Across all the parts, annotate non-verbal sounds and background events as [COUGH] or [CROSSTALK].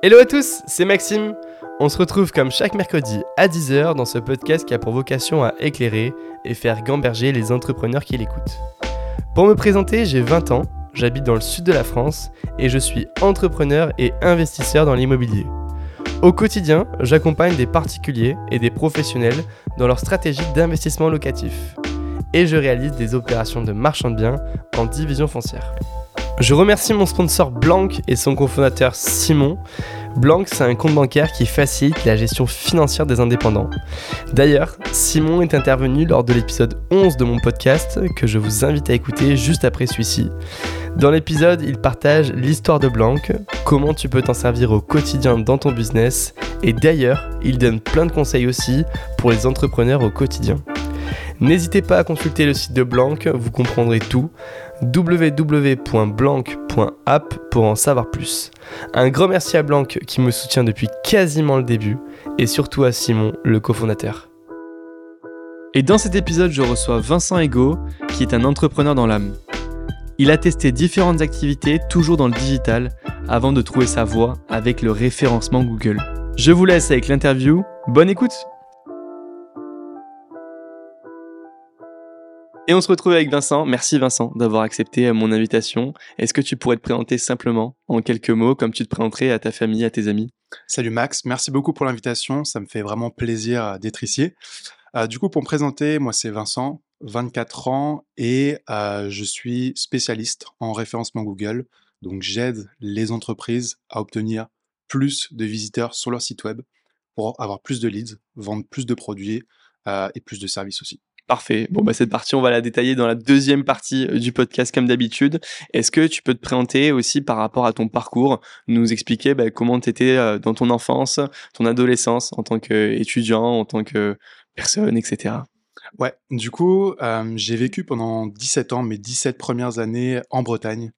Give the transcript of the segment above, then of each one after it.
Hello à tous, c'est Maxime. On se retrouve comme chaque mercredi à 10h dans ce podcast qui a pour vocation à éclairer et faire gamberger les entrepreneurs qui l'écoutent. Pour me présenter, j'ai 20 ans, j'habite dans le sud de la France et je suis entrepreneur et investisseur dans l'immobilier. Au quotidien, j'accompagne des particuliers et des professionnels dans leur stratégie d'investissement locatif. Et je réalise des opérations de marchand de biens en division foncière. Je remercie mon sponsor Blanc et son cofondateur Simon. Blanc, c'est un compte bancaire qui facilite la gestion financière des indépendants. D'ailleurs, Simon est intervenu lors de l'épisode 11 de mon podcast que je vous invite à écouter juste après celui-ci. Dans l'épisode, il partage l'histoire de Blanc, comment tu peux t'en servir au quotidien dans ton business et d'ailleurs, il donne plein de conseils aussi pour les entrepreneurs au quotidien. N'hésitez pas à consulter le site de Blanc, vous comprendrez tout www.blanc.app pour en savoir plus. Un grand merci à Blanc qui me soutient depuis quasiment le début et surtout à Simon, le cofondateur. Et dans cet épisode, je reçois Vincent Ego, qui est un entrepreneur dans l'âme. Il a testé différentes activités, toujours dans le digital, avant de trouver sa voie avec le référencement Google. Je vous laisse avec l'interview. Bonne écoute Et on se retrouve avec Vincent. Merci Vincent d'avoir accepté euh, mon invitation. Est-ce que tu pourrais te présenter simplement en quelques mots comme tu te présenterais à ta famille, à tes amis? Salut Max, merci beaucoup pour l'invitation. Ça me fait vraiment plaisir euh, d'être ici. Euh, du coup, pour me présenter, moi c'est Vincent, 24 ans et je suis spécialiste en référencement Google. Donc j'aide les entreprises à obtenir plus de visiteurs sur leur site web pour avoir plus de leads, vendre plus de produits et plus de services aussi. Parfait. Bon, bah, cette partie, on va la détailler dans la deuxième partie euh, du podcast, comme d'habitude. Est-ce que tu peux te présenter aussi par rapport à ton parcours, nous expliquer bah, comment tu étais euh, dans ton enfance, ton adolescence, en tant qu'étudiant, en tant que personne, etc. Ouais, du coup, euh, j'ai vécu pendant 17 ans, mes 17 premières années en Bretagne.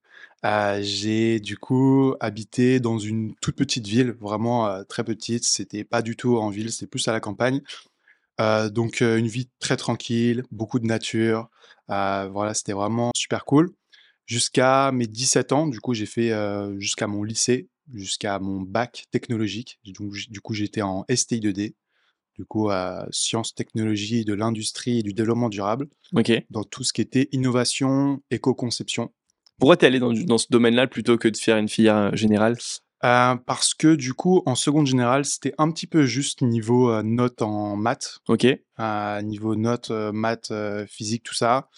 j'ai du coup habité dans une toute petite ville, vraiment très petite. C'était pas du tout en ville, c'était plus à la campagne. Euh, donc une vie très tranquille, beaucoup de nature. voilà, c'était vraiment super cool. Jusqu'à mes 17 ans, du coup, j'ai fait jusqu'à mon lycée, jusqu'à mon bac technologique. Donc, du coup, j'étais en STI2D, du coup, sciences, technologies de l'industrie et du développement durable. Ok. Dans tout ce qui était innovation, éco-conception. Pourquoi tu es allé dans, dans ce domaine-là plutôt que de faire une filière générale? Euh, parce que du coup, en seconde générale, c'était un petit peu juste niveau euh, notes en maths. Ok. Euh, niveau notes, maths, physique, tout ça.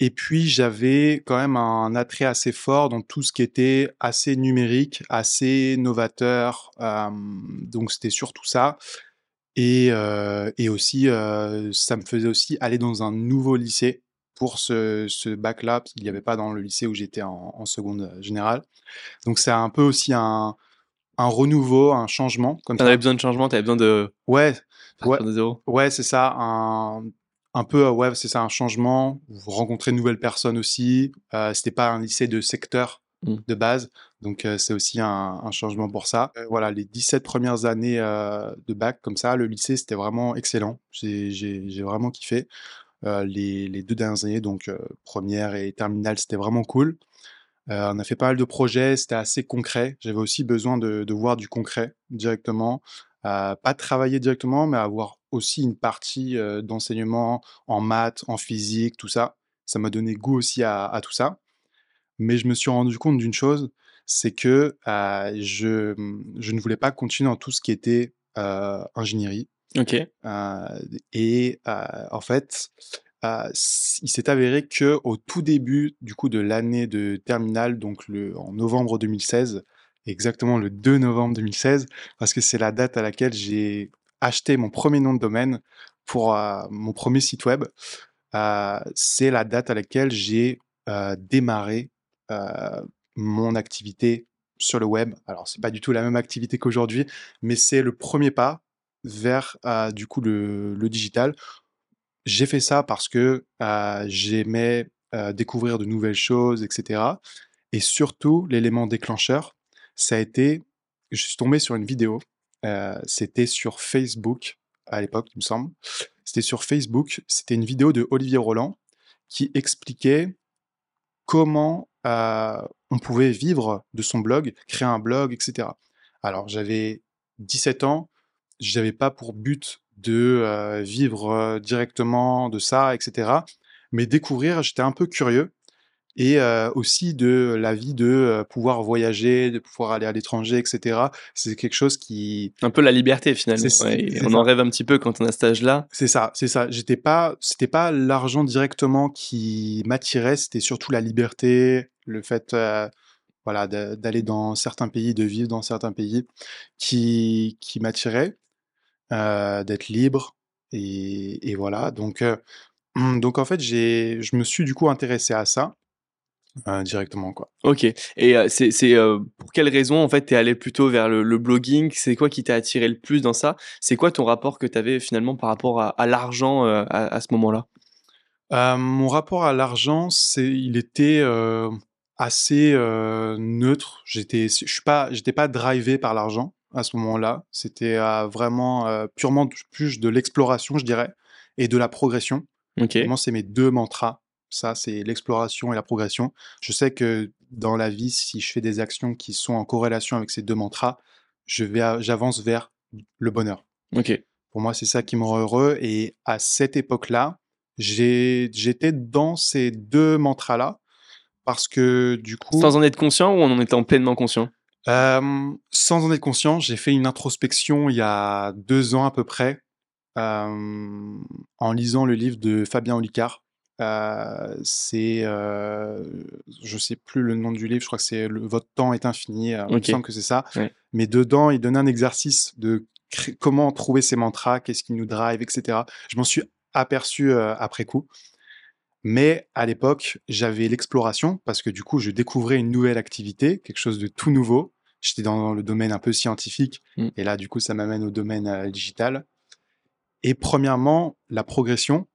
Et puis, j'avais quand même un attrait assez fort dans tout ce qui était assez numérique, assez novateur. donc, c'était surtout ça. Et, et aussi, ça me faisait aussi aller dans un nouveau lycée pour ce, ce bac-là, parce qu'il n'y avait pas dans le lycée où j'étais en, en seconde générale. Donc, c'est un peu aussi un, un renouveau, un changement. Comme avais besoin de changement, tu avais besoin de. Ouais, ouais, ouais c'est ça. Un, un peu, ouais, c'est ça, un changement. Vous rencontrez de nouvelles personnes aussi. Euh, C'était pas un lycée de secteur mmh. de base, donc euh, c'est aussi un, un, changement pour ça. Euh, voilà, les 17 premières années euh, de bac, comme ça, le lycée, c'était vraiment excellent. J'ai vraiment kiffé. Les, les, deux dernières années, donc première et terminale, c'était vraiment cool. Euh, on a fait pas mal de projets, c'était assez concret. J'avais aussi besoin de, voir du concret directement. Euh, pas travailler directement, mais avoir aussi une partie euh, d'enseignement en maths, en physique, tout ça. Ça m'a donné goût aussi à, tout ça. Mais je me suis rendu compte d'une chose, c'est que je, je ne voulais pas continuer dans tout ce qui était ingénierie. Ok. et en fait, il s'est avéré que au tout début du coup de l'année de terminale, donc le, en novembre 2016, exactement le 2 novembre 2016, parce que c'est la date à laquelle j'ai acheté mon premier nom de domaine pour euh, mon premier site web. Euh, c'est la date à laquelle j'ai euh, démarré mon activité sur le web. Alors c'est pas du tout la même activité qu'aujourd'hui, mais c'est le premier pas vers du coup le, digital j'ai fait ça parce que j'aimais découvrir de nouvelles choses, etc. Et surtout, l'élément déclencheur, ça a été, je suis tombé sur une vidéo. c'était sur Facebook à l'époque, il me semble. C'était sur Facebook. C'était une vidéo de Olivier Roland qui expliquait comment on pouvait vivre de son blog, créer un blog, etc. Alors, j'avais 17 ans, j'avais pas pour but de vivre directement de ça, etc. Mais découvrir, j'étais un peu curieux. Et euh, aussi de la vie de euh, pouvoir voyager, de pouvoir aller à l'étranger, etc. C'est quelque chose qui... Un peu la liberté finalement. Ouais, on ça. en rêve un petit peu quand on a cet âge-là. C'est ça, c'est ça. J'étais pas, c'était pas l'argent directement qui m'attirait, c'était surtout la liberté, le fait, euh, voilà, d'aller dans certains pays, de vivre dans certains pays, qui, qui m'attirait, d'être libre, et, et voilà. Donc, euh, [CLEARS THROAT] donc en fait, je me suis du coup intéressé à ça euh, directement, quoi. Ok. Et euh, c'est euh, pour quelle raison en fait t'es allé plutôt vers le, le blogging? C'est quoi qui t'a attiré le plus dans ça? C'est quoi ton rapport que t'avais finalement par rapport à, à l'argent euh, à, à ce moment-là? Euh, mon rapport à l'argent, c'est, il était euh, assez euh, neutre. J'étais, je suis pas, j'étais pas drivé par l'argent à ce moment-là. C'était euh, vraiment euh, purement plus de l'exploration, je dirais, et de la progression. Ok. Vraiment, c'est mes deux mantras. Ça, c'est l'exploration et la progression. Je sais que dans la vie, si je fais des actions qui sont en corrélation avec ces deux mantras, je vais, j'avance vers le bonheur. Ok. Pour moi, c'est ça qui me rend heureux. Et à cette époque-là, j'ai, j'étais dans ces deux mantras-là parce que du coup, Sans en être conscient ou en en étant pleinement conscient? Euh, sans en être conscient, j'ai fait une introspection il y a deux ans à peu près euh, en lisant le livre de Fabien Olicard. Euh, c'est, euh, je sais plus le nom du livre, je crois que c'est Votre temps est infini, euh, il me semble que c'est ça. Ouais. Mais dedans, il donnait un exercice de comment trouver ses mantras, qu'est-ce qui nous drive, etc. Je m'en suis aperçu euh, après coup. Mais à l'époque, j'avais l'exploration parce que du coup, je découvrais une nouvelle activité, quelque chose de tout nouveau. J'étais dans le domaine un peu scientifique Mm. et là, du coup, ça m'amène au domaine euh, digital. Et premièrement, la progression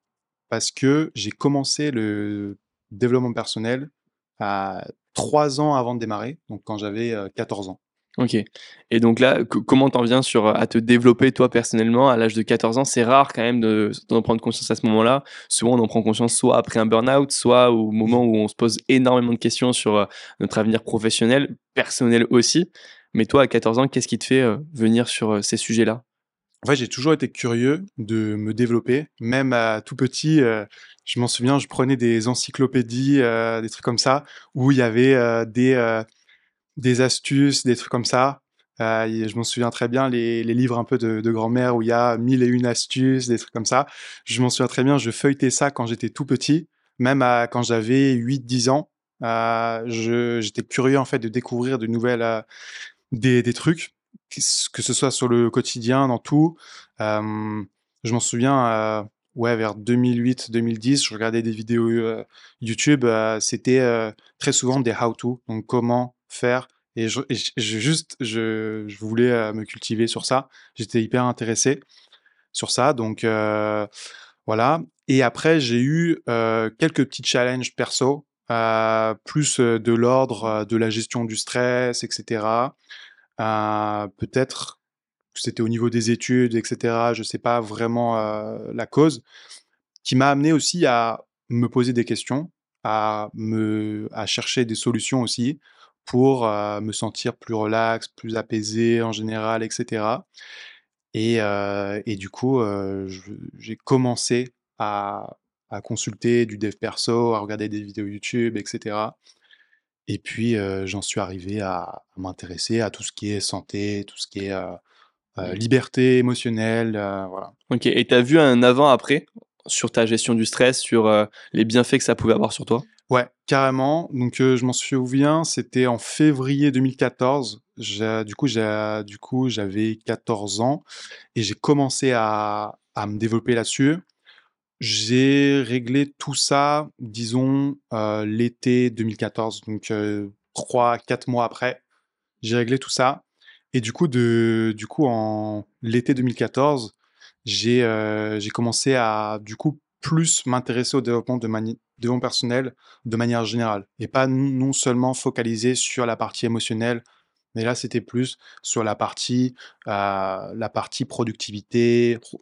parce que j'ai commencé le développement personnel à trois ans avant de démarrer, donc quand j'avais euh, 14 ans. Ok. Et donc là, co- comment t'en viens sur, à te développer toi personnellement à l'âge de 14 ans? C'est rare quand même de- d'en prendre conscience à ce moment-là. Souvent, on en prend conscience soit après un burn-out, soit au moment où on se pose énormément de questions sur euh, notre avenir professionnel, personnel aussi. Mais toi, à 14 ans, qu'est-ce qui te fait euh, venir sur euh, ces sujets-là? En fait, j'ai toujours été curieux de me développer. Même à tout petit, euh, je m'en souviens, je prenais des encyclopédies, euh, des trucs comme ça, où il y avait euh, des, euh, des astuces, des trucs comme ça. Euh, je m'en souviens très bien, les, les livres un peu de, grand-mère où il y a mille et une astuces, des trucs comme ça. Je m'en souviens très bien, je feuilletais ça quand j'étais tout petit, même à, quand j'avais 8-10 ans. Euh, j'étais curieux en fait de découvrir de nouvelles, euh, des, des trucs, que ce soit sur le quotidien, dans tout. Je m'en souviens, ouais, vers 2008-2010, je regardais des vidéos YouTube. C'était très souvent des how-to, donc comment faire. Et je, juste, je, voulais euh, me cultiver sur ça. J'étais hyper intéressé sur ça, donc euh, voilà. Et après, j'ai eu euh, quelques petits challenges perso, plus de l'ordre de la gestion du stress, etc. Peut-être que c'était au niveau des études, etc. Je sais pas vraiment la cause, qui m'a amené aussi à me poser des questions, à me, à chercher des solutions aussi pour euh, me sentir plus relax, plus apaisé en général, etc. Et, euh, et du coup, euh, j'ai commencé à, à consulter du dev perso, à regarder des vidéos YouTube, etc. Et puis, j'en suis arrivé à, à m'intéresser à tout ce qui est santé, tout ce qui est liberté émotionnelle, voilà. Ok. Et t'as vu un avant-après sur ta gestion du stress, sur les bienfaits que ça pouvait avoir sur toi? Ouais, carrément. Donc, euh, je m'en souviens, c'était en février 2014. J'ai- Du coup, j'avais 14 ans et j'ai commencé à, me développer là-dessus. J'ai réglé tout ça, disons, euh, l'été 2014, donc euh, 3-4 mois après. J'ai réglé tout ça. Et du coup, en l'été 2014, j'ai euh, j'ai commencé à, du coup, plus m'intéresser au développement de mani- développement personnel de manière générale. Et pas non seulement focaliser sur la partie émotionnelle Mais là, c'était plus sur la partie, heu, la partie productivité, pro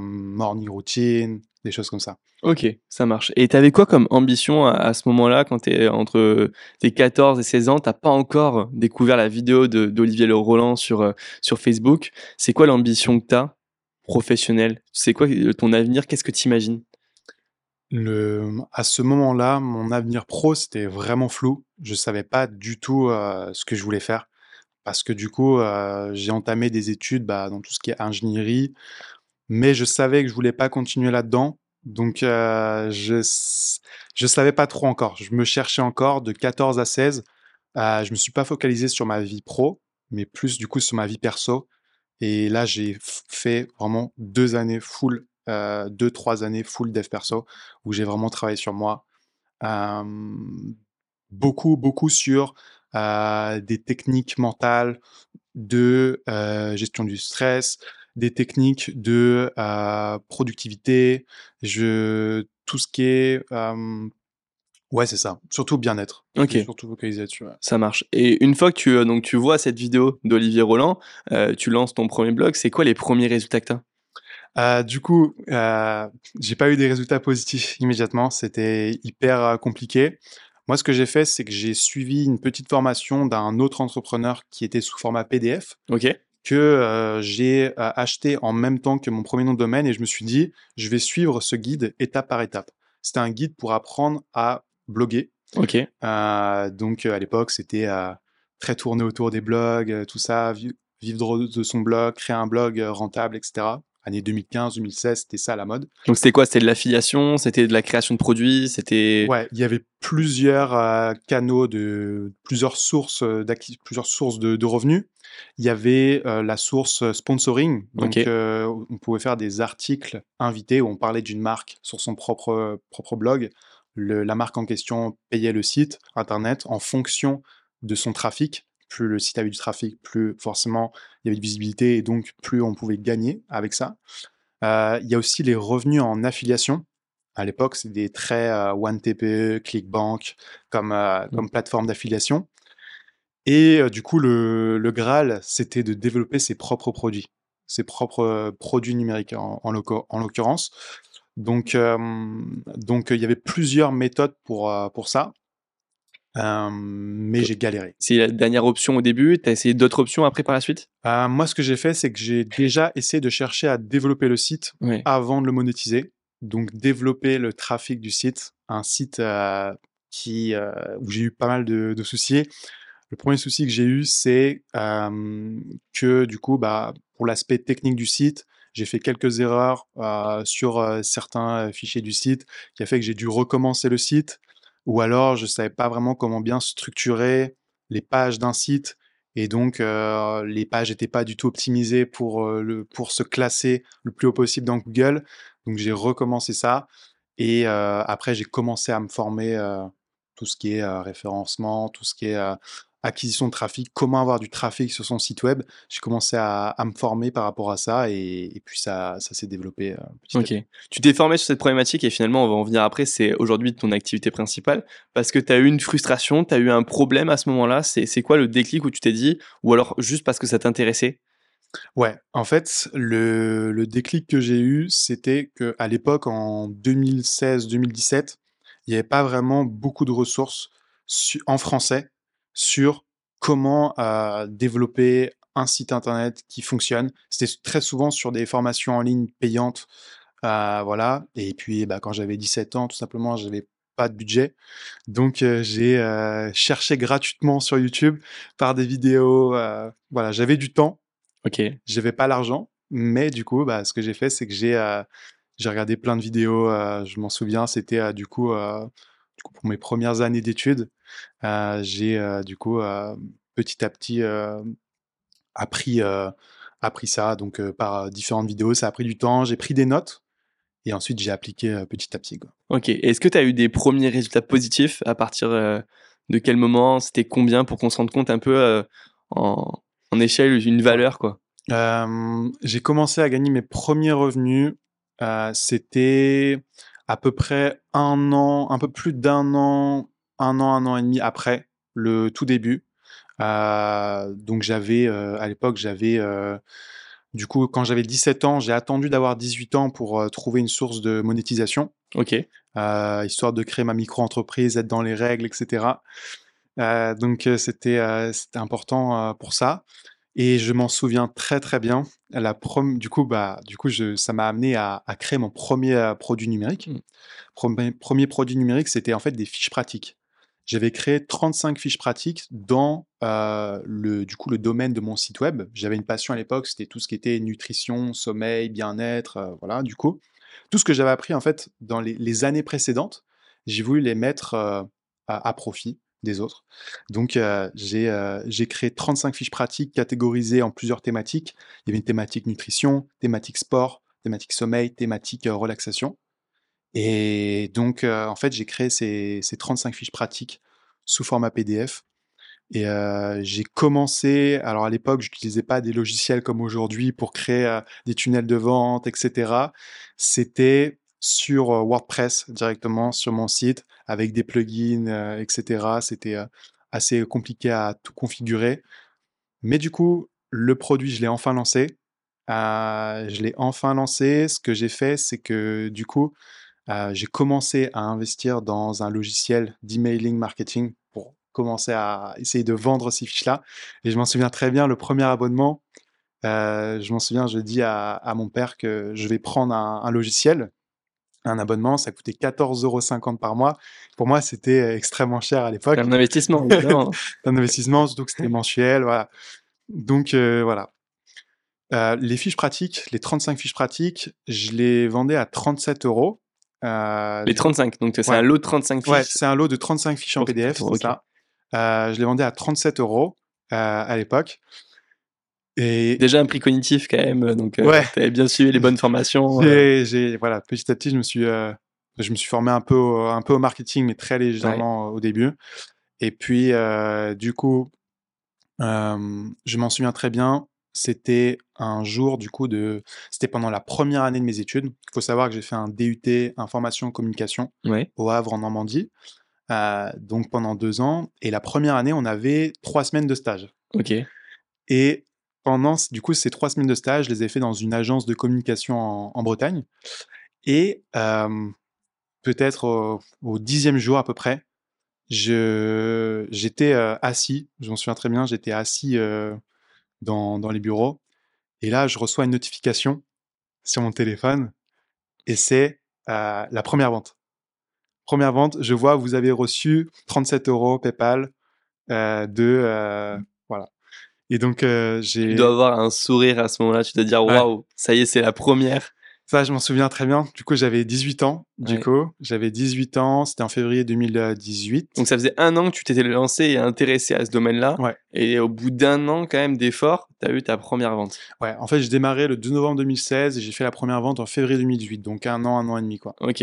morning routine, des choses comme ça. OK, ça marche et tu avais quoi comme ambition à ce moment-là quand tu es entre tes 14 et 16 ans? Tu as pas encore découvert la vidéo de d'Olivier Le Roland sur, heu, sur Facebook. C'est quoi l'ambition que tu as, professionnelle? C'est quoi, ton avenir? Qu'est-ce que tu imagines? Le à ce moment-là, mon avenir pro, c'était vraiment flou. Je savais pas du tout, heu, ce que je voulais faire. Parce que du coup, heu, j'ai entamé des études, bah, dans tout ce qui est ingénierie, mais je savais que je voulais pas continuer là-dedans, donc heu, je je savais pas trop encore. Je me cherchais encore de 14 à 16, heu, je me suis pas focalisé sur ma vie pro, mais plus du coup sur ma vie perso. Et là, j'ai fait vraiment 2 années full, heu, 2-3 années full dev perso où j'ai vraiment travaillé sur moi. Beaucoup, beaucoup sur, des techniques mentales de, gestion du stress, des techniques de, productivité, je tout ce qui est, ouais, c'est ça, surtout bien-être. OK. surtout focalisé ouais. Ça marche et une fois que tu, donc tu vois cette vidéo d'Olivier Roland, tu lances ton 1er blog, c'est quoi les premiers résultats que tu as? Heu, du coup, heu, j'ai pas eu des résultats positifs immédiatement, c'était hyper, heu, compliqué. Moi, ce que j'ai fait, c'est que j'ai suivi une petite formation d'un autre entrepreneur qui était sous format PDF OK. que, heu, j'ai, acheté en même temps que mon 1er nom de domaine et je me suis dit: «Je vais suivre ce guide étape par étape». C'était un guide pour apprendre à bloguer. OK. Donc à l'époque, c'était, très tourné autour des blogs, tout ça, vi vivre de son blog, créer un blog, rentable et cetera. Année 2015-2016, c'était ça la mode. Donc c'était quoi? C'était de l'affiliation? C'était de la création de produits? C'était Ouais, il y avait plusieurs, heu, canaux de plusieurs sources, d'acqui plusieurs sources de de revenus. Il y avait, heu, la source, sponsoring, donc on pouvait faire des articles invités où on parlait d'une marque sur son propre, propre blog. Le la marque en question payait le site internet en fonction de son trafic. Plus le site avait du trafic, plus forcément il y avait de visibilité et donc plus on pouvait gagner avec ça. Heu, il y a aussi les revenus en affiliation. À l'époque, c'est des très, heu, OneTPE, ClickBank comme, heu, Mmh. comme plateforme d'affiliation et du coup, le le graal, c'était de développer ses propres produits, ses propres, produits numériques en en l'occur en l'occurrence. Donc il y avait plusieurs méthodes pour, pour ça. Hem, mais j'ai galéré. C'est la dernière option au début, tu as essayé d'autres options après par la suite? Heu, moi, ce que j'ai fait, c'est que j'ai déjà essayé de chercher à développer le site avant de le monétiser. Donc développer le trafic du site, un site, heu, qui, heu, où j'ai eu pas mal de de soucis. Le 1er souci que j'ai eu, c'est, que du coup, bah, pour l'aspect technique du site, j'ai fait quelques erreurs, sur, certains, fichiers du site, qui a fait que j'ai dû recommencer le site ou alors je savais pas vraiment comment bien structurer les pages d'un site et donc heu, les pages étaient pas du tout optimisées pour, le pour se classer le plus haut possible dans Google. Donc j'ai recommencé ça et heu, après j'ai commencé à me former, tout ce qui est, référencement, tout ce qui est, acquisition de trafic, comment avoir du trafic sur son site web. J'ai commencé à à me former par rapport à ça et et puis ça ça s'est développé, petit à OK. Tu t'es formé sur cette problématique et finalement, on va en venir après, c'est aujourd'hui ton activité principale parce que tu as eu une frustration, tu as eu un problème à ce moment-là? C'est quoi le déclic où tu t'es dit ou alors juste parce que ça t'intéressait? Ouais, en fait, le le déclic que j'ai eu, c'était qu'à l'époque, en 2016-2017, il y avait pas vraiment beaucoup de ressources en français sur comment, heu, développer un site internet qui fonctionne. C'était très souvent sur des formations en ligne payantes, heu, voilà et puis, bah, quand j'avais 17 ans, tout simplement, j'avais pas de budget. Donc heu, j'ai, cherché gratuitement sur YouTube par des vidéos, voilà, j'avais du temps OK. j'avais pas l'argent, mais du coup, bah, ce que j'ai fait, c'est que j'ai, j'ai regardé plein de vidéos, je m'en souviens, c'était, du coup, du coup, pour mes 1res années d'études, heu, j'ai, heu, du coup, hem, petit à petit, appris, appris ça donc par, différentes vidéos. Ça a pris du temps, j'ai pris des notes et ensuite j'ai appliqué, petit à petit, quoi. OK. Est-ce que tu as eu des 1ers résultats positifs à partir, de quel moment? C'était combien pour qu'on se rende compte un peu, en en échelle, une valeur, quoi? J'ai commencé à gagner mes 1ers revenus, c'était à peu près 1 an, un peu plus d'1 an, 1 an, 1 an et demi après le tout début. donc j'avais, à l'époque, j'avais, du coup, quand j'avais 17 ans, j'ai attendu d'avoir 18 ans pour trouver une source de monétisation. Ok. histoire de créer ma micro-entreprise, être dans les règles, etc. donc c'était important pour ça. Et je m'en souviens très très bien. La du coup, bah, du coup je, ça m'a amené à, créer mon premier produit numérique. Mmh. Premier, premier produit numérique, c'était en fait des fiches pratiques. J'avais créé 35 fiches pratiques dans le, du coup, le domaine de mon site web. J'avais une passion à l'époque, c'était tout ce qui était nutrition, sommeil, bien-être, voilà, du coup. Tout ce que j'avais appris en fait dans les, années précédentes, j'ai voulu les mettre à profit des autres. Donc, euh, euh, j'ai créé 35 fiches pratiques catégorisées en plusieurs thématiques. Il y avait une thématique nutrition, thématique sport, thématique sommeil, thématique euh, relaxation. Et donc, en fait, j'ai créé ces, ces, 35 fiches pratiques sous format PDF. Et j'ai commencé, alors à l'époque, je n'utilisais pas des logiciels comme aujourd'hui pour créer des tunnels de vente, etc. C'était sur WordPress directement sur mon site avec des plugins, etc. C'était assez compliqué à tout configurer. Mais du coup, le produit, je l'ai enfin lancé. je l'ai enfin lancé. Ce que j'ai fait, c'est que du coup, j'ai commencé à investir dans un logiciel d'emailing marketing pour commencer à essayer de vendre ces fiches-là. Et je m'en souviens très bien, le premier abonnement, je m'en souviens, je dis à, mon père que je vais prendre un logiciel un abonnement, ça coûtait 14,50 euros par mois. Pour moi, c'était euh, extrêmement cher à l'époque. un investissement, [LAUGHS] un investissement, surtout que c'était mensuel. Voilà. Donc, euh, voilà. Euh, les fiches pratiques, les 35 fiches pratiques, je les vendais à 37 euros. les 35, donc c'est un lot de 35 fiches Ouais, c'est un lot de 35 fiches en PDF, c'est ça. je les vendais à 37 euros à l'époque. Déjà un prix cognitif quand même, donc euh, tu avais bien suivi les bonnes formations. Euh. J'ai, voilà, petit à petit, je me suis, euh, je me suis formé un peu, au, un peu au marketing, mais très légèrement au début. Et puis, du coup, je m'en souviens très bien. C'était un jour, du coup, de. C'était pendant la première année de mes études. Il faut savoir que j'ai fait un DUT information communication au Havre en Normandie. donc pendant deux ans. Et la première année, on avait trois semaines de stage. Ok. Et du coup ces trois semaines de stage, je les ai fait dans une agence de communication en, Bretagne. Et peut-être au, dixième jour à peu près, j'étais assis, je m'en souviens très bien, j'étais assis dans, dans les bureaux. Et là, je reçois une notification sur mon téléphone et c'est la première vente. Première vente, je vois, vous avez reçu 37 euros PayPal de, et donc, euh, j'ai. Tu dois avoir un sourire à ce moment-là. Tu dois dire, waouh, ça y est, c'est la première. Ça, je m'en souviens très bien. Du coup, j'avais 18 ans. Du coup, j'avais 18 ans. C'était en février 2018. Donc, ça faisait un an que tu t'étais lancé et intéressé à ce domaine-là. Ouais. Et au bout d'un an, quand même, d'efforts, tu as eu ta première vente. Ouais. En fait, j'ai démarré le 2 novembre 2016 et j'ai fait la première vente en février 2018. Donc, un an, un an et demi, quoi. Ok.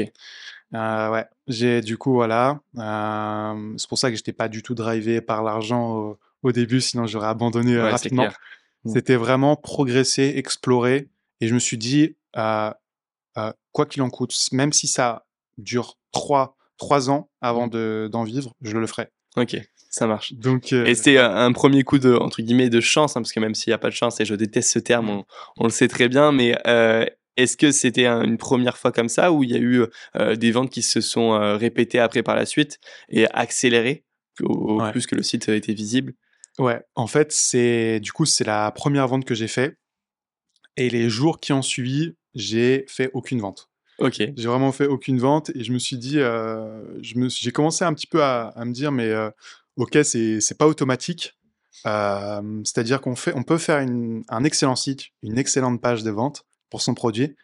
Euh, ouais. J'ai, du coup, voilà. Euh, c'est pour ça que j'étais pas du tout drivé par l'argent au début, sinon j'aurais abandonné euh, rapidement. Mmh. C'était vraiment progresser, explorer. Et je me suis dit, euh, euh, quoi qu'il en coûte, même si ça dure trois, trois ans avant mmh. d'en vivre, je le ferai. Ok, ça marche. Donc, Et c'était un premier coup de, entre guillemets, de chance, hein, parce que même s'il n'y a pas de chance, et je déteste ce terme, mmh. on, le sait très bien, mais est-ce que c'était une première fois comme ça, ou il y a eu des ventes qui se sont répétées après par la suite et accélérées, au, plus que le site était visible? Ouais, en fait, c'est du coup, c'est la première vente que j'ai fait. Et les jours qui ont suivi, j'ai fait aucune vente. Ok. J'ai vraiment fait aucune vente et je me suis dit, euh, j'ai commencé un petit peu à, me dire, mais euh, ok, c'est, pas automatique. Euh, c'est-à-dire qu'on fait, on peut faire un excellent site, une excellente page de vente pour son produit,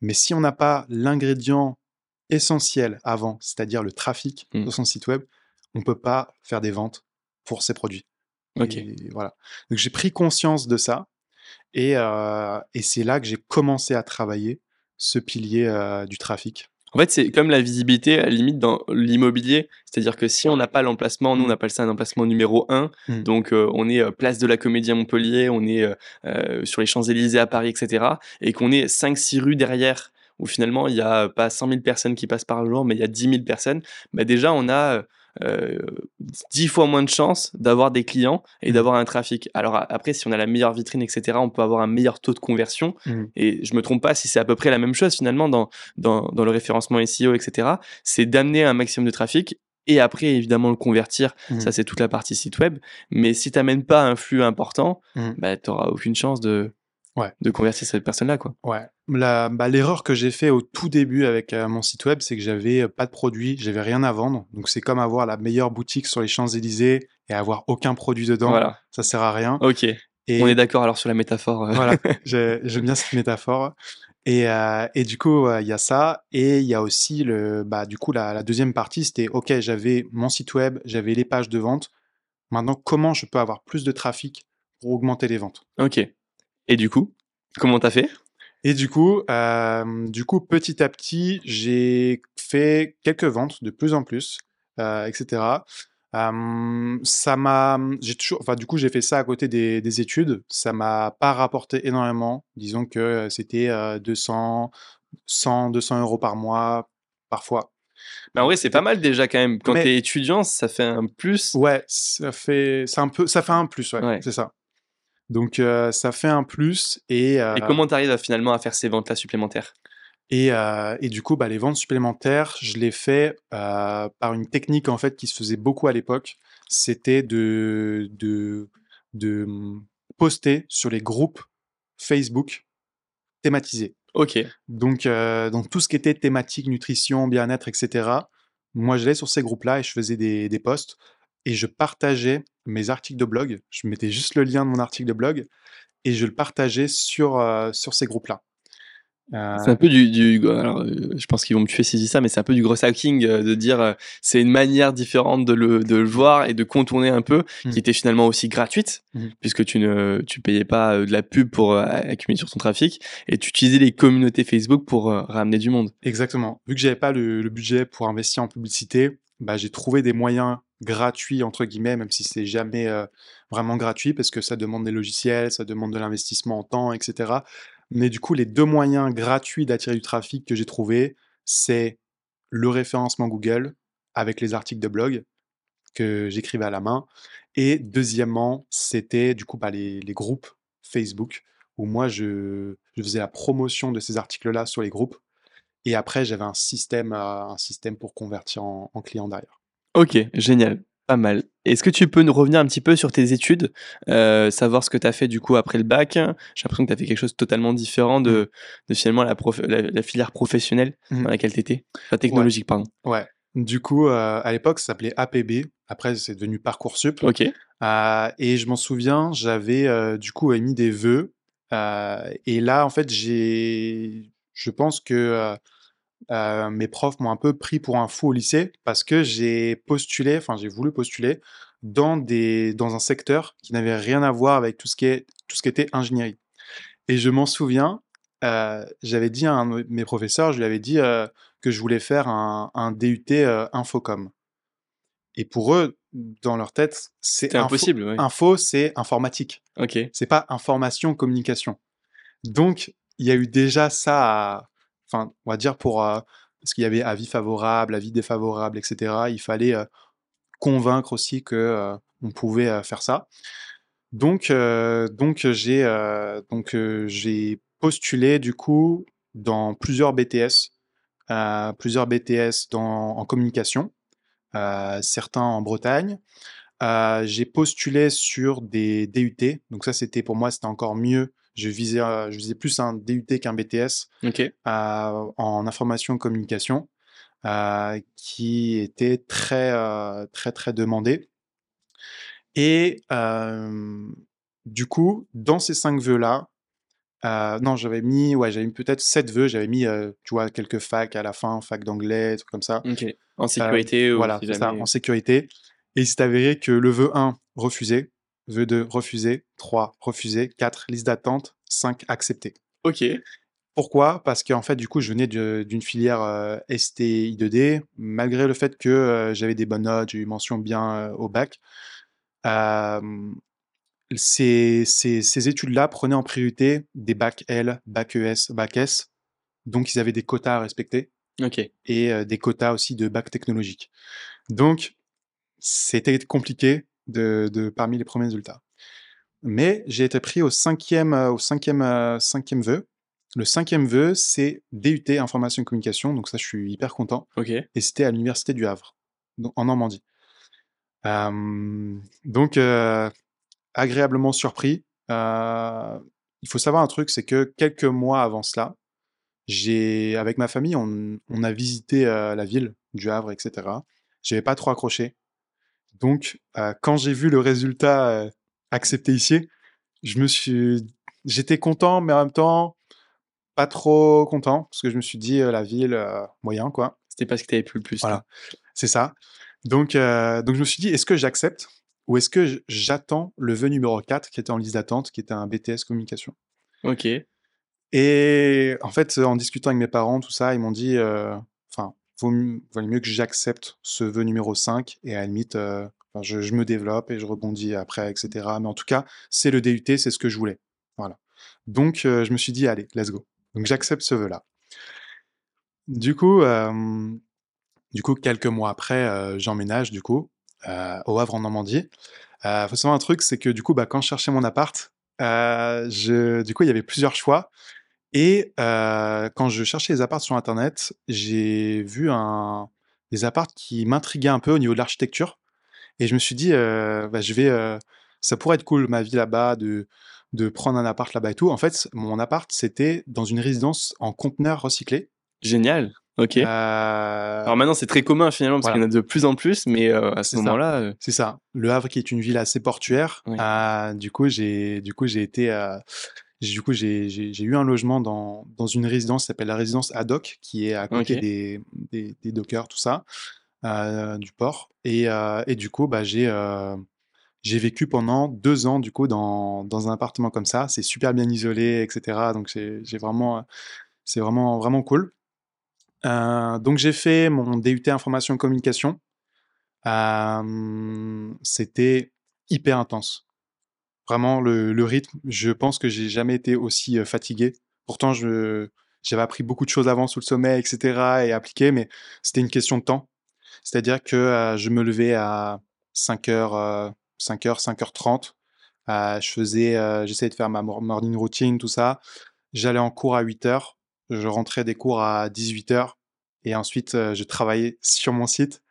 mais si on n'a pas l'ingrédient essentiel avant, c'est-à-dire le trafic mmh. de son site web, on peut pas faire des ventes pour ses produits. Ok. voilà. Donc j'ai pris conscience de ça et, euh, et c'est là que j'ai commencé à travailler ce pilier euh, du trafic. En fait, c'est comme la visibilité, à la limite, dans l'immobilier. C'est-à-dire que si on n'a pas l'emplacement, nous, on mmh. appelle ça un emplacement numéro 1. Mmh. Donc, euh, on est place de la Comédie à Montpellier, on est sur les Champs-Élysées à Paris, etc. Et qu'on est 5-6 rues derrière, où finalement, il n'y a pas 100 000 personnes qui passent par jour, mais il y a 10 000 personnes. Bah déjà, on a euh, 10 fois moins de chances d'avoir des clients et Mmh. d'avoir un trafic. Alors après, si on a la meilleure vitrine, etc., on peut avoir un meilleur taux de conversion. Mmh. Et je me trompe pas si c'est à peu près la même chose finalement dans, dans, dans le référencement SEO, etc. C'est d'amener un maximum de trafic et après, évidemment, le convertir. Mmh. Ça, c'est toute la partie site web. Mais si tu n'amènes pas un flux important, Mmh. bah, tu n'auras aucune chance de, Ouais. de convertir cette personne-là. quoi. Ouais. La, bah, l'erreur que j'ai fait au tout début avec euh, mon site web, c'est que j'avais euh, pas de produit, j'avais rien à vendre. Donc c'est comme avoir la meilleure boutique sur les Champs-Élysées et avoir aucun produit dedans. Voilà. Ça sert à rien. Ok. Et On est d'accord alors sur la métaphore. euh. voilà, [LAUGHS] j'ai- j'aime bien cette métaphore. Et, euh, et du coup, euh, il y a ça. Et il y a aussi le, bah, du coup, la, la deuxième partie, c'était OK, j'avais mon site web, j'avais les pages de vente. Maintenant, comment je peux avoir plus de trafic pour augmenter les ventes? Ok. Et du coup, comment t'as fait? Et du coup, euh, du coup, petit à petit, j'ai fait quelques ventes de plus en plus, euh, etc. Euh, ça m'a, j'ai toujours, enfin, du coup, j'ai fait ça à côté des, des études. Ça m'a pas rapporté énormément. Disons que c'était euh, 200, 100, 200 euros par mois, parfois. Mais en vrai, c'est pas mal déjà quand même. Quand Mais- t'es étudiant, ça fait un plus. Ouais, ça fait, c'est un peu, ça fait un plus, ouais, Ouais. c'est ça. Donc, euh, ça fait un plus et, euh, Et comment t'arrives à, finalement à faire ces ventes-là supplémentaires? Et, euh, et du coup, bah, les ventes supplémentaires, je les fais euh, par une technique en fait qui se faisait beaucoup à l'époque. C'était de, de, de hum, poster sur les groupes Facebook thématisés. Ok. Donc, euh, donc tout ce qui était thématique, nutrition, bien-être, etc. Moi, j'allais sur ces groupes-là et je faisais des, des posts et je partageais mes articles de blog. Je mettais juste le lien de mon article de blog et je le partageais sur, euh, sur ces groupes-là. Euh, C'est un peu du. du alors, euh, je pense qu'ils vont me tuer si je dis ça, mais c'est un peu du gros hacking euh, de dire euh, c'est une manière différente de le, de le voir et de contourner un peu, Mm. qui était finalement aussi gratuite, Mm. puisque tu ne tu payais pas euh, de la pub pour euh, accumuler sur ton trafic et tu utilisais les communautés Facebook pour euh, ramener du monde. Exactement. Vu que j'avais pas le, le budget pour investir en publicité, bah, j'ai trouvé des moyens gratuits, entre guillemets, même si c'est jamais vraiment gratuit, parce que ça demande des logiciels, ça demande de l'investissement en temps, etc. Mais du coup, les deux moyens gratuits d'attirer du trafic que j'ai trouvé, c'est le référencement Google avec les articles de blog que j'écrivais à la main. Et deuxièmement, c'était du coup bah, les, groupes Facebook où moi je, faisais la promotion de ces articles-là sur les groupes. Et après, j'avais un système, un système pour convertir en, en client derrière. Ok, génial. Pas mal. Est-ce que tu peux nous revenir un petit peu sur tes études, euh, savoir ce que tu as fait du coup après le bac? J'ai l'impression que tu as fait quelque chose de totalement différent de, de finalement la, prof- la, la filière professionnelle Mhm. dans laquelle tu étais. Enfin, technologique, pardon. Ouais. Du coup, euh, à l'époque, ça s'appelait APB. Après, c'est devenu Parcoursup. Ok. Euh, et je m'en souviens, j'avais du coup émis des vœux. et là, en fait, j'ai, je pense que euh, mes profs m'ont un peu pris pour un fou au lycée parce que j'ai postulé, enfin, j'ai voulu postuler dans des, dans un secteur qui n'avait rien à voir avec tout ce qui est, tout ce qui était ingénierie. Et je m'en souviens, euh, j'avais dit à un de mes professeurs, je lui avais dit euh, que je voulais faire un, un DUT Infocom. Et pour eux, dans leur tête, c'est info- impossible. ouais. Info, c'est informatique. Ok. C'est pas information, communication. Donc, il y a eu déjà ça à, on va dire pour, euh, parce qu'il y avait avis favorable, avis défavorable, etc. Il fallait euh, convaincre aussi que euh, on pouvait euh, faire ça. Donc, euh, donc j'ai, euh, donc euh, j'ai postulé du coup dans plusieurs BTS, euh, plusieurs BTS dans, en communication, euh, certains en Bretagne. Euh, j'ai postulé sur des DUT, donc ça c'était pour moi c'était encore mieux. Je visais, euh, je visais plus un DUT qu'un BTS euh, en information communication, euh, qui était très très très demandé. Et du coup, dans ces cinq vœux là, euh, non j'avais mis ouais j'avais mis peut-être sept vœux, j'avais mis euh, tu vois quelques facs à la fin, fac d'anglais, trucs comme ça. Ok. En sécurité ou Voilà, si ça, en sécurité. Et il s'est avéré que le vœu 1, refusé. Vœu 2, refusé. 3, refusé. 4, liste d'attente. 5, accepté. Ok. Pourquoi? Parce qu'en fait, du coup, je venais d'une filière euh, STI2D. Malgré le fait que euh, j'avais des bonnes notes, j'ai eu mention bien euh, au bac, euh, ces, ces- ces études-là prenaient en priorité des bacs L, bac ES, bac S. Donc, ils avaient des quotas à respecter Ok. et des quotas aussi de bac technologique. Donc, c'était compliqué de, de parmi les premiers résultats. Mais j'ai été pris au cinquième, euh, au cinquième, euh, cinquième vœu. Le cinquième vœu, c'est DUT Information et Communication, donc ça, je suis hyper content. Et c'était à l'Université du Havre, en Normandie. Euh, donc, euh, agréablement surpris. Euh, il faut savoir un truc, c'est que quelques mois avant cela, j'ai, avec ma famille, on, on a visité la ville du Havre, etc. J'avais pas trop accroché. Donc, euh, quand j'ai vu le résultat euh, accepté ici, je me suis, j'étais content, mais en même temps pas trop content parce que je me suis dit euh, la ville moyen quoi. C'était pas ce que t'avais pu le plus. Voilà, c'est ça. Donc, donc je me suis dit est-ce que j'accepte ou est-ce que j'attends le vœu numéro 4 qui était en liste d'attente, qui était un BTS communication? Ok. Et en fait, en discutant avec mes parents, tout ça, ils m'ont dit, euh, vaut, valait mieux que j'accepte ce vœu numéro 5 et à la limite, euh, je, je me développe et je rebondis après, etc. Mais en tout cas, c'est le DUT, c'est ce que je voulais. Voilà. Donc, euh, je me suis dit, allez, let's go. Donc, j'accepte ce vœu-là. Du coup, du coup, quelques mois après, euh, j'emménage, du coup, au Havre en Normandie. Euh, faut savoir un truc, c'est que du coup, bah, quand je cherchais mon appart, du coup, il y avait plusieurs choix. Et euh, quand je cherchais les apparts sur Internet, j'ai vu un, des apparts qui m'intriguaient un peu au niveau de l'architecture. Et je me suis dit, euh, bah, je vais, euh, ça pourrait être cool, ma vie là-bas, de, de prendre un appart là-bas et tout. En fait, mon appart, c'était dans une résidence en conteneurs recyclés. Génial. Ok. Alors maintenant, c'est très commun finalement parce voilà. qu'il y en a de plus en plus, mais à ce moment-là, C'est ça. Le Havre, qui est une ville assez portuaire. Oui. du coup, j'ai, du coup, j'ai été, du coup, j'ai, eu un logement dans, dans une résidence qui s'appelle la résidence Haddock, qui est à côté des, des, des dockers, tout ça, euh, du port. Et, euh, et du coup, bah, j'ai, euh, j'ai vécu pendant deux ans, du coup, dans, dans un appartement comme ça. C'est super bien isolé, etc. Donc, j'ai vraiment, c'est vraiment, vraiment cool. Donc, j'ai fait mon DUT Information et Communication. C'était hyper intense. Vraiment, le, rythme, je pense que j'ai jamais été aussi fatigué. Pourtant, j'avais appris beaucoup de choses avant sous le sommeil, etc. et appliqué, mais c'était une question de temps. C'est-à-dire que je me levais à 5h, euh, 5h, 5h30. Euh, je faisais, j'essayais de faire ma mor- morning routine, tout ça. J'allais en cours à 8h. Je rentrais des cours à 18h. Et ensuite, je travaillais sur mon site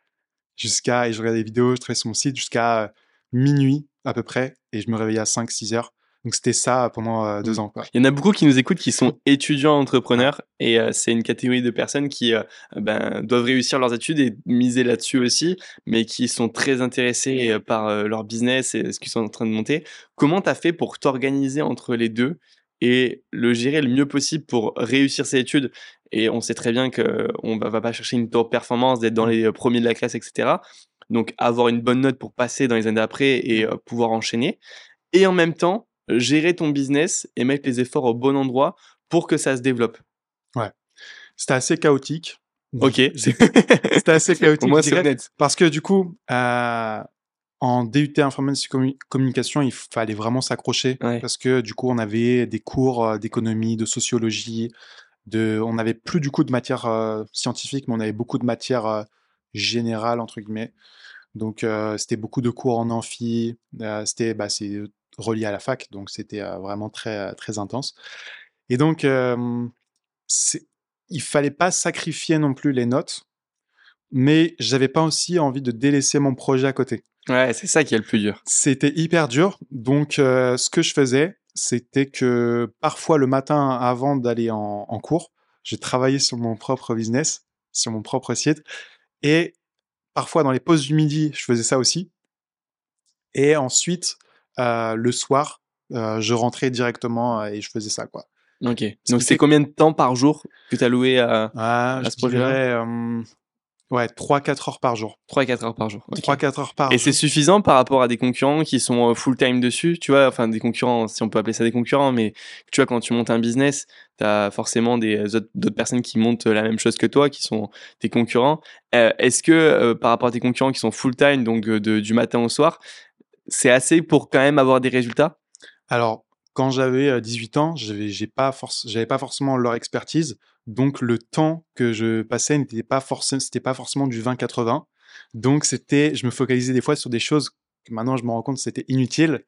jusqu'à, et je regardais des vidéos, je travaillais sur mon site jusqu'à minuit à peu près, et je me réveillais à 5-6 heures. Donc c'était ça pendant euh, deux Mm. ans. Quoi. il y en a beaucoup qui nous écoutent qui sont [LAUGHS] étudiants entrepreneurs et euh, c'est une catégorie de personnes qui euh, ben, doivent réussir leurs études et miser là-dessus aussi, mais qui sont très intéressés par leur business et ce qu'ils sont en train de monter. Comment tu as fait pour t'organiser entre les deux et le gérer le mieux possible pour réussir ses études? Et on sait très bien qu'on ne va pas chercher une top performance, d'être dans les euh, premiers de la classe, etc. Donc avoir une bonne note pour passer dans les années d'après et euh, pouvoir enchaîner. Et en même temps, gérer ton business et mettre les efforts au bon endroit pour que ça se développe. C'était assez chaotique. Ok. [LAUGHS] [LAUGHS] C'était assez chaotique. Je c'est honnête. Parce que du coup, euh, en DUT informatique et commu- communication, il fallait vraiment s'accrocher. Ouais. Parce que du coup, on avait des cours euh, d'économie, de sociologie, de, on n'avait plus du coup de matière euh, scientifique, mais on avait beaucoup de matière euh, générale, entre guillemets. Donc, c'était beaucoup de cours en amphi. c'était, bah, c'est relié à la fac, donc c'était vraiment très, très intense. Et donc, il fallait pas sacrifier non plus les notes, mais j'avais pas aussi envie de délaisser mon projet à côté. Ouais, c'est ça qui est le plus dur. C'était hyper dur. Donc, euh, ce que je faisais, c'était que parfois le matin avant d'aller en, en cours, je travaillais sur mon propre business, sur mon propre site. Et parfois dans les pauses du midi, je faisais ça aussi. Et ensuite, euh, le soir, euh, je rentrais directement euh, et je faisais ça, quoi. Ok. Donc, c'est combien de temps par jour que tu as loué à Ah, À ce projet-là? euh, ouais, 3-4 heures par jour. 3-4 heures par jour Ok. 3-4 heures par Et c'est suffisant par rapport à des concurrents qui sont euh, full-time dessus, tu vois, enfin des concurrents, si on peut appeler ça des concurrents, mais tu vois, quand tu montes un business, tu as forcément des autres, d'autres personnes qui montent la même chose que toi, qui sont tes concurrents. Euh, Est-ce que euh, par rapport à tes concurrents qui sont full-time, donc euh, de- du matin au soir, c'est assez pour quand même avoir des résultats? Alors, quand j'avais euh, 18 ans, j'avais j'ai pas, forc- j'avais pas forcément leur expertise. Donc, le temps que je passais n'était pas, forcément c'était pas forcément du 20-80. Donc, c'était, je me focalisais des fois sur des choses que maintenant je me rends compte c'était inutile.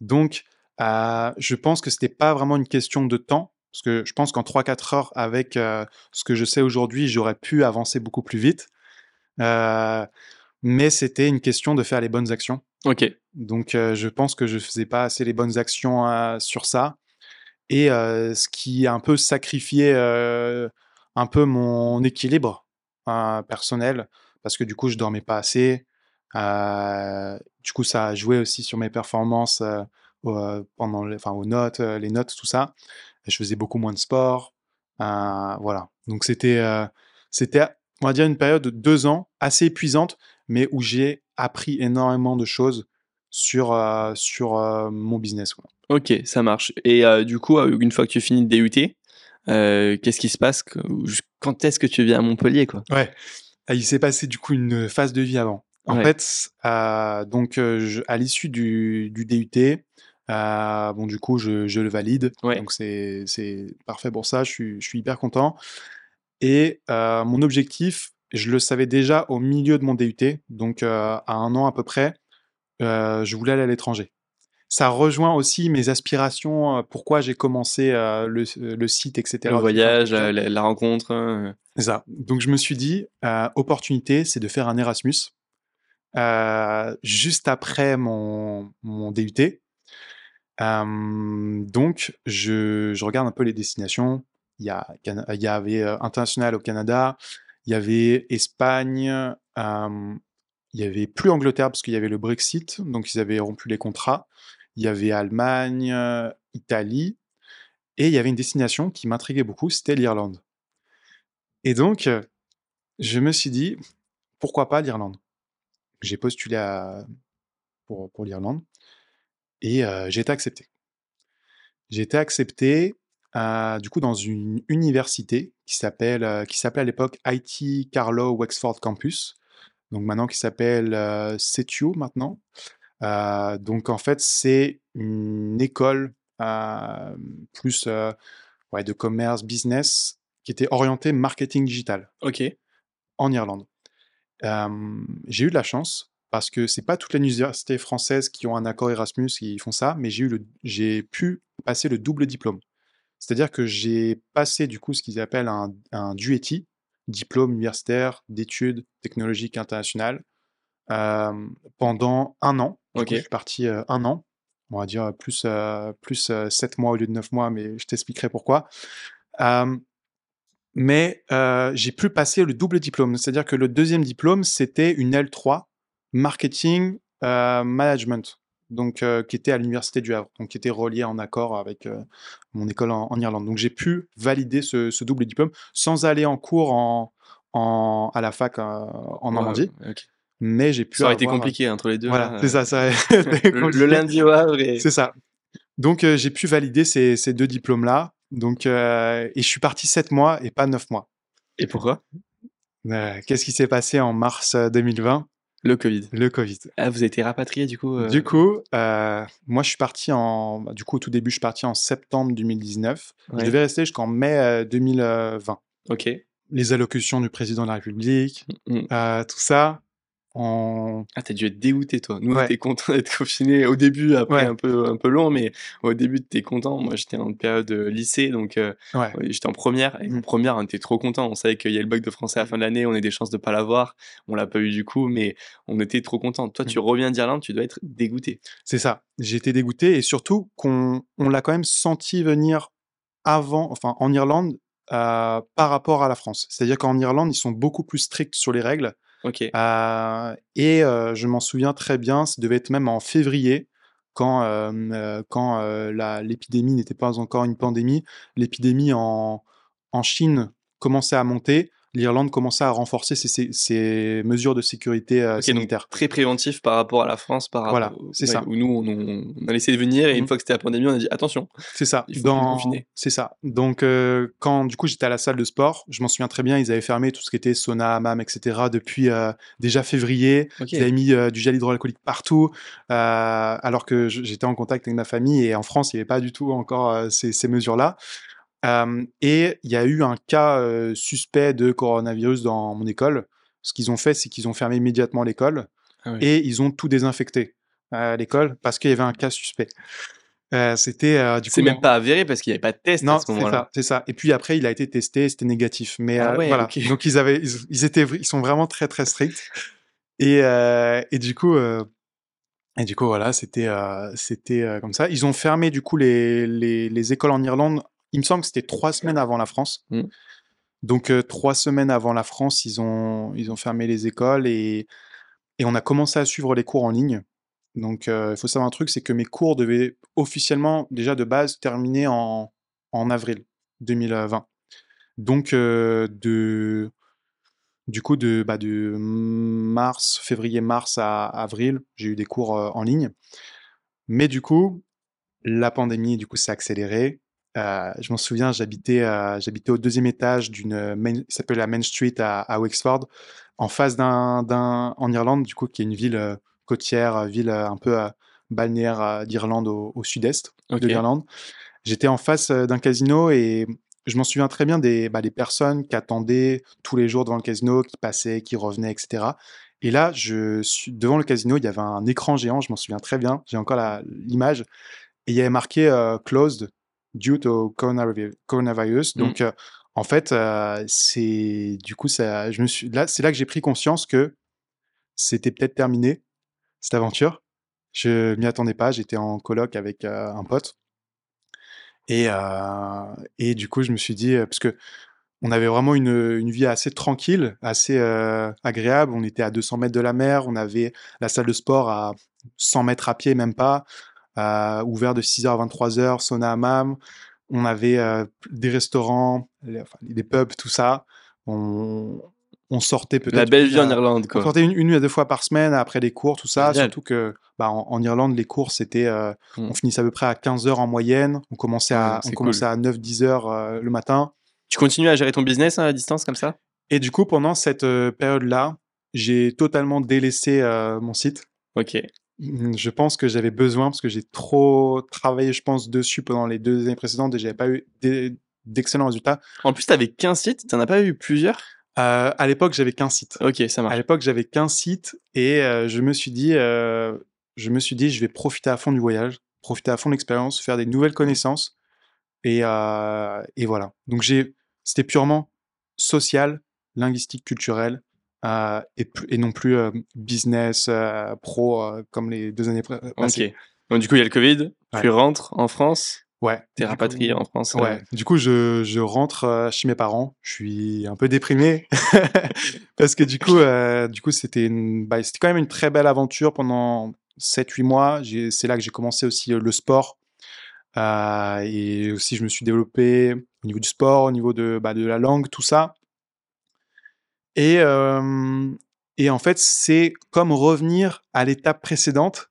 Donc, euh, je pense que c'était pas vraiment une question de temps, parce que je pense qu'en 3-4 heures, avec euh, ce que je sais aujourd'hui, j'aurais pu avancer beaucoup plus vite. Euh, mais c'était une question de faire les bonnes actions. Ok. Donc, je pense que je faisais pas assez les bonnes actions sur ça. Et ce qui a un peu sacrifié un peu mon équilibre euh, personnel, parce que du coup, je dormais pas assez. Du coup, ça a joué aussi sur mes performances pendant, les- enfin, aux notes, les notes, tout ça. Je faisais beaucoup moins de sport. Euh, voilà. Donc, c'était, c'était, on va dire, une période de deux ans assez épuisante, mais où j'ai appris énormément de choses sur, euh, sur euh, mon business. quoi. Ok, ça marche. Et euh, du coup, une fois que tu finis de DUT, qu'est-ce qui se passe Quand est-ce que tu viens à Montpellier, quoi? Ouais. Ah, Il s'est passé du coup une phase de vie avant. En Ouais. fait, donc je- à l'issue du, du DUT, bon du coup je, je le valide, Ouais. donc c'est c'est parfait pour ça. Je suis, je suis hyper content. Et mon objectif, je le savais déjà au milieu de mon DUT, donc à un an à peu près, euh, je voulais aller à l'étranger. Ça rejoint aussi mes aspirations, euh, pourquoi j'ai commencé euh, le, le site, etc. Le voyage, la, la- rencontre. C'est ça. Donc je me suis dit, opportunité, c'est de faire un Erasmus juste après mon, mon DUT. Donc je, je regarde un peu les destinations. Il y, a, il y avait international au Canada, il y avait Espagne, il y avait plus Angleterre parce qu'il y avait le Brexit, donc ils avaient rompu les contrats. Il y avait Allemagne, euh, Italie, et il y avait une destination qui m'intriguait beaucoup, c'était l'Irlande. Et donc, euh, je me suis dit, pourquoi pas l'Irlande? J'ai postulé pour, l'Irlande et euh, j'ai été accepté. J'ai été accepté du coup dans une université qui s'appelait à l'époque IT Carlow Wexford Campus, donc maintenant qui s'appelle euh, maintenant. Euh, donc en fait c'est une école euh, plus ouais, de commerce, business, qui était orientée marketing digital Ok. en Irlande. J'ai eu de la chance parce que c'est pas toutes les universités françaises qui ont un accord Erasmus qui font ça, mais j'ai eu le, j'ai pu passer le double diplôme. C'est-à-dire que j'ai passé du coup ce qu'ils appellent un, un DUETI, diplôme universitaire d'études technologiques internationales, euh, pendant un an. Du coup, Ok. je suis parti euh, un an, on va dire plus, euh, plus euh, 7 mois au lieu de 9 mois, mais je t'expliquerai pourquoi. Mais j'ai pu passer le double diplôme. C'est-à-dire que le deuxième diplôme, c'était une L3, Marketing Management, donc euh, qui était à l'Université du Havre, donc qui était relié en accord avec euh, mon école en, en Irlande. Donc j'ai pu valider ce, ce double diplôme sans aller en cours en, en- à la fac euh, en Ouais, Normandie, mais j'ai pu Ça aurait été avoir- compliqué entre les deux. Voilà, là, c'est ça, [LAUGHS] [LAUGHS] été Le, lundi au Havre et... C'est ça. Donc j'ai pu valider ces, ces deux diplômes-là. Donc, et je suis parti sept mois et pas neuf mois. Et pourquoi? Qu'est-ce qui s'est passé en mars euh, 2020 Le Covid. Le Covid. Ah, vous avez été rapatrié du coup euh, Du coup, euh, moi je suis parti en. bah, Du coup, au tout début, je suis parti en septembre 2019. Ouais. Je devais rester jusqu'en mai euh, 2020. Ok. Les allocutions du président de la République, Mm. euh, tout ça. En... Ah, t'as dû être dégoûté, toi. Nous, Ouais. était content d'être confiné au début, après Ouais. un peu un peu long, mais au début, t'étais content. Moi, j'étais en période euh, lycée, donc euh, Ouais. j'étais en première. Et en Mm. première, on était trop content. On savait qu'il y a le bac de français à la fin de l'année, on a des chances de pas l'avoir. On l'a pas eu du coup, mais on était trop content. Toi, tu Mm. reviens d'Irlande, tu dois être dégoûté. C'est ça. Été dégoûté et surtout qu'on on l'a quand même senti venir avant, enfin en Irlande, euh, par rapport à la France. C'est-à-dire qu'en Irlande, ils sont beaucoup plus stricts sur les règles. Ok. Euh, et je m'en souviens très bien, ça devait être même en février, quand, quand l'épidémie n'était pas encore une pandémie. L'épidémie en, en Chine commençait à monter. L'Irlande commençait à renforcer ses, ses- ses mesures de sécurité euh, Ok, donc sanitaire. très préventif par rapport à la France, par Voilà, rapport c'est ouais, ça. Où nous, on, on- a laissé venir et une Mhm. fois que c'était la pandémie, on a dit attention. C'est ça. Dans... C'est ça. Donc, euh, quand du coup j'étais à la salle de sport, je m'en souviens très bien, ils avaient fermé tout ce qui était sauna, hammam, etc. depuis euh, déjà février. Ils avaient mis euh, du gel hydroalcoolique partout, euh, alors que j'étais en contact avec ma famille et en France, il n'y avait pas du tout encore euh, ces, ces mesures-là. Euh, et il y a eu un cas euh, suspect de coronavirus dans mon école. ce qu'ils ont fait, c'est qu'ils ont fermé immédiatement l'école Ah et ils ont tout désinfecté à l'école parce qu'il y avait un cas suspect. Euh, c'était du coup C'est même pas avéré parce qu'il n'y avait pas de test non, à ce c'est moment-là. ça, c'est ça. Et puis après, il a été testé, c'était négatif. Mais Ah ouais, voilà. [LAUGHS] Donc ils avaient, ils, ils étaient, ils sont vraiment très très stricts. Et et du coup, et du coup voilà, c'était euh, c'était euh, comme ça. Ils ont fermé du coup les, les les écoles en Irlande. Il me semble que c'était trois semaines avant la France. Mm. Donc euh, trois semaines avant la France, ils ont ils ont fermé les écoles et et on a commencé à suivre les cours en ligne. Donc, euh, il faut savoir un truc, c'est que mes cours devaient officiellement, déjà de base, terminer en, en avril 2020. Donc, euh, de, du coup, de, bah, de mars, février-mars à avril, j'ai eu des cours en ligne. Mais du coup, la pandémie, du coup, s'est accélérée. Euh, je m'en souviens, j'habitais, euh, j'habitais au deuxième étage d'une main, qui s'appelle la Main Street à, à Wexford, en face d'un, d'un, en Irlande, du coup, qui est une ville euh, côtière, euh, ville euh, un peu euh, balnéaire euh, d'Irlande au, au sud-est Ok. de l'Irlande. J'étais en face euh, d'un casino et je m'en souviens très bien des, bah, des personnes qui attendaient tous les jours devant le casino, qui passaient, qui revenaient, etc. Et là, je suis devant le casino, il y avait un écran géant, je m'en souviens très bien, j'ai encore la- l'image, et il y avait marqué euh, closed due to coronavirus. coronavirus. Mm. Donc, euh, en fait, euh, c'est du coup, ça, je me suis, là, c'est là que j'ai pris conscience que c'était peut-être terminé cette aventure. Je m'y attendais pas. J'étais en coloc avec euh, un pote. Et, et du coup, je me suis dit, parce que on avait vraiment une, une vie assez tranquille, assez euh, agréable. On était à 200 mètres de la mer. On avait la salle de sport à 100 mètres à pied, même pas, ouvert de 6h à 23h, sauna hammam. On avait euh, des restaurants, les- enfin, des pubs, tout ça. On, on sortait peut-être. La belle vie en Irlande, on quoi. sortait une, une à deux fois par semaine après les cours, tout ça. Génial. Surtout que bah, en, en Irlande, les cours, c'était. euh, Mm. On finissait à peu près à 15 heures en moyenne. On commençait à, Ouais, on commençait à 9-10 heures euh, le matin. Tu continues à gérer ton business hein, à distance comme ça? Et du coup, pendant cette euh, période-là, j'ai totalement délaissé euh, mon site. Ok. Mm, Je pense que j'avais besoin parce que j'ai trop travaillé, je pense, dessus pendant les deux années précédentes et j'avais pas eu d'e- d'excellents résultats. En plus, t'avais qu'un site, t'en as pas eu plusieurs? Euh, à l'époque, j'avais qu'un site. Ok, ça À marche. l'époque, j'avais qu'un site et euh, je me suis dit, euh, je me suis dit, je vais profiter à fond du voyage, profiter à fond de l'expérience, faire des nouvelles connaissances et, euh, et voilà. Donc j'ai, c'était purement social, linguistique, culturel euh, et, non plus euh, business, euh, pro euh, comme les deux années pré- passées. Ok. Donc, du coup, il y a le Covid, tu Ouais. rentres en France, Ouais. t'es Du coup, rapatrié en France. Ouais, du coup, je, je rentre chez mes parents. Je suis un peu déprimé [LAUGHS] parce que du coup, du coup, c'était une, bah, c'était quand même une très belle aventure pendant 7-8 mois. C'est là que j'ai commencé aussi le sport. Et aussi, je me suis développé au niveau du sport, au niveau de, bah, de la langue, tout ça. Et, et en fait, c'est comme revenir à l'étape précédente,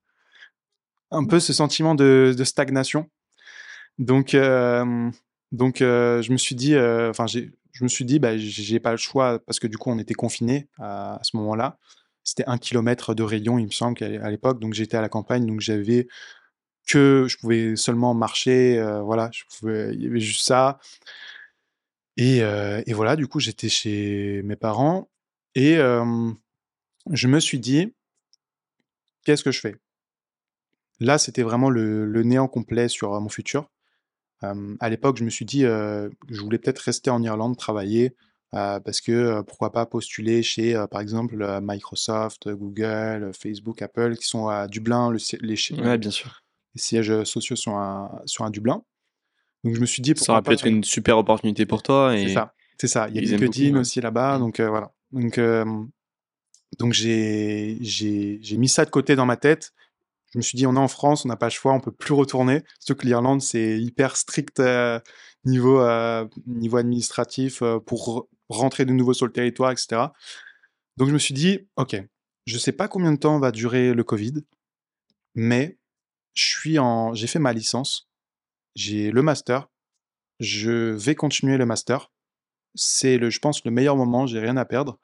un peu ce sentiment de, stagnation. Donc, donc je me suis dit, enfin, je me suis dit, bah, j'ai pas le choix parce que du coup, on était confinés à, ce moment-là. C'était un kilomètre de rayon, il me semble, à l'époque. Donc, j'étais à la campagne, donc j'avais que, je pouvais seulement marcher, voilà, je pouvais, il y avait juste ça. Et, euh, et voilà, du coup, j'étais chez mes parents et euh, je me suis dit, qu'est-ce que je fais? Là, c'était vraiment le, le néant complet sur mon futur. Euh, à l'époque, je me suis dit, je voulais peut-être rester en Irlande, travailler, parce que pourquoi pas postuler chez, par exemple, Microsoft, Google, Facebook, Apple, qui sont à Dublin, le si- les, chi- Ouais, bien sûr. les sièges sociaux sont à, sont à Dublin. Donc je me suis dit, Ça aurait pu être une super opportunité pour toi. C'est ça, c'est ça. Il y a LinkedIn beaucoup, aussi là-bas, donc euh, voilà. Donc, euh, donc j'ai, j'ai, j'ai mis ça de côté dans ma tête. Je me suis dit, on est en France, on n'a pas le choix, on peut plus retourner. Surtout que l'Irlande, c'est hyper strict euh, niveau, niveau administratif pour re- rentrer de nouveau sur le territoire, etc. Donc je me suis dit, ok, je sais pas combien de temps va durer le Covid, mais je suis en, j'ai fait ma licence, j'ai le master, je vais continuer le master. C'est le, je pense, le meilleur moment. J'ai rien à perdre.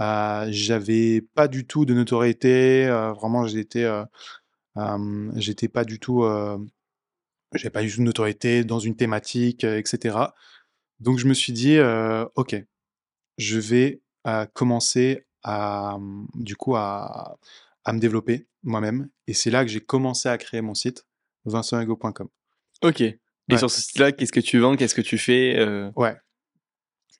Euh, j'avais pas du tout de notoriété. euh, vraiment, j'étais, euh, j'étais pas du tout, euh, j'avais pas du tout de notoriété dans une thématique, etc. Donc, je me suis dit, ok, je vais commencer à, mmh, du coup, à, à me développer moi-même. Et c'est là que j'ai commencé à créer mon site, vincentego.com. Ok. Et Ouais. sur ce site-là, qu'est-ce que tu vends Qu'est-ce que tu fais euh, Ouais.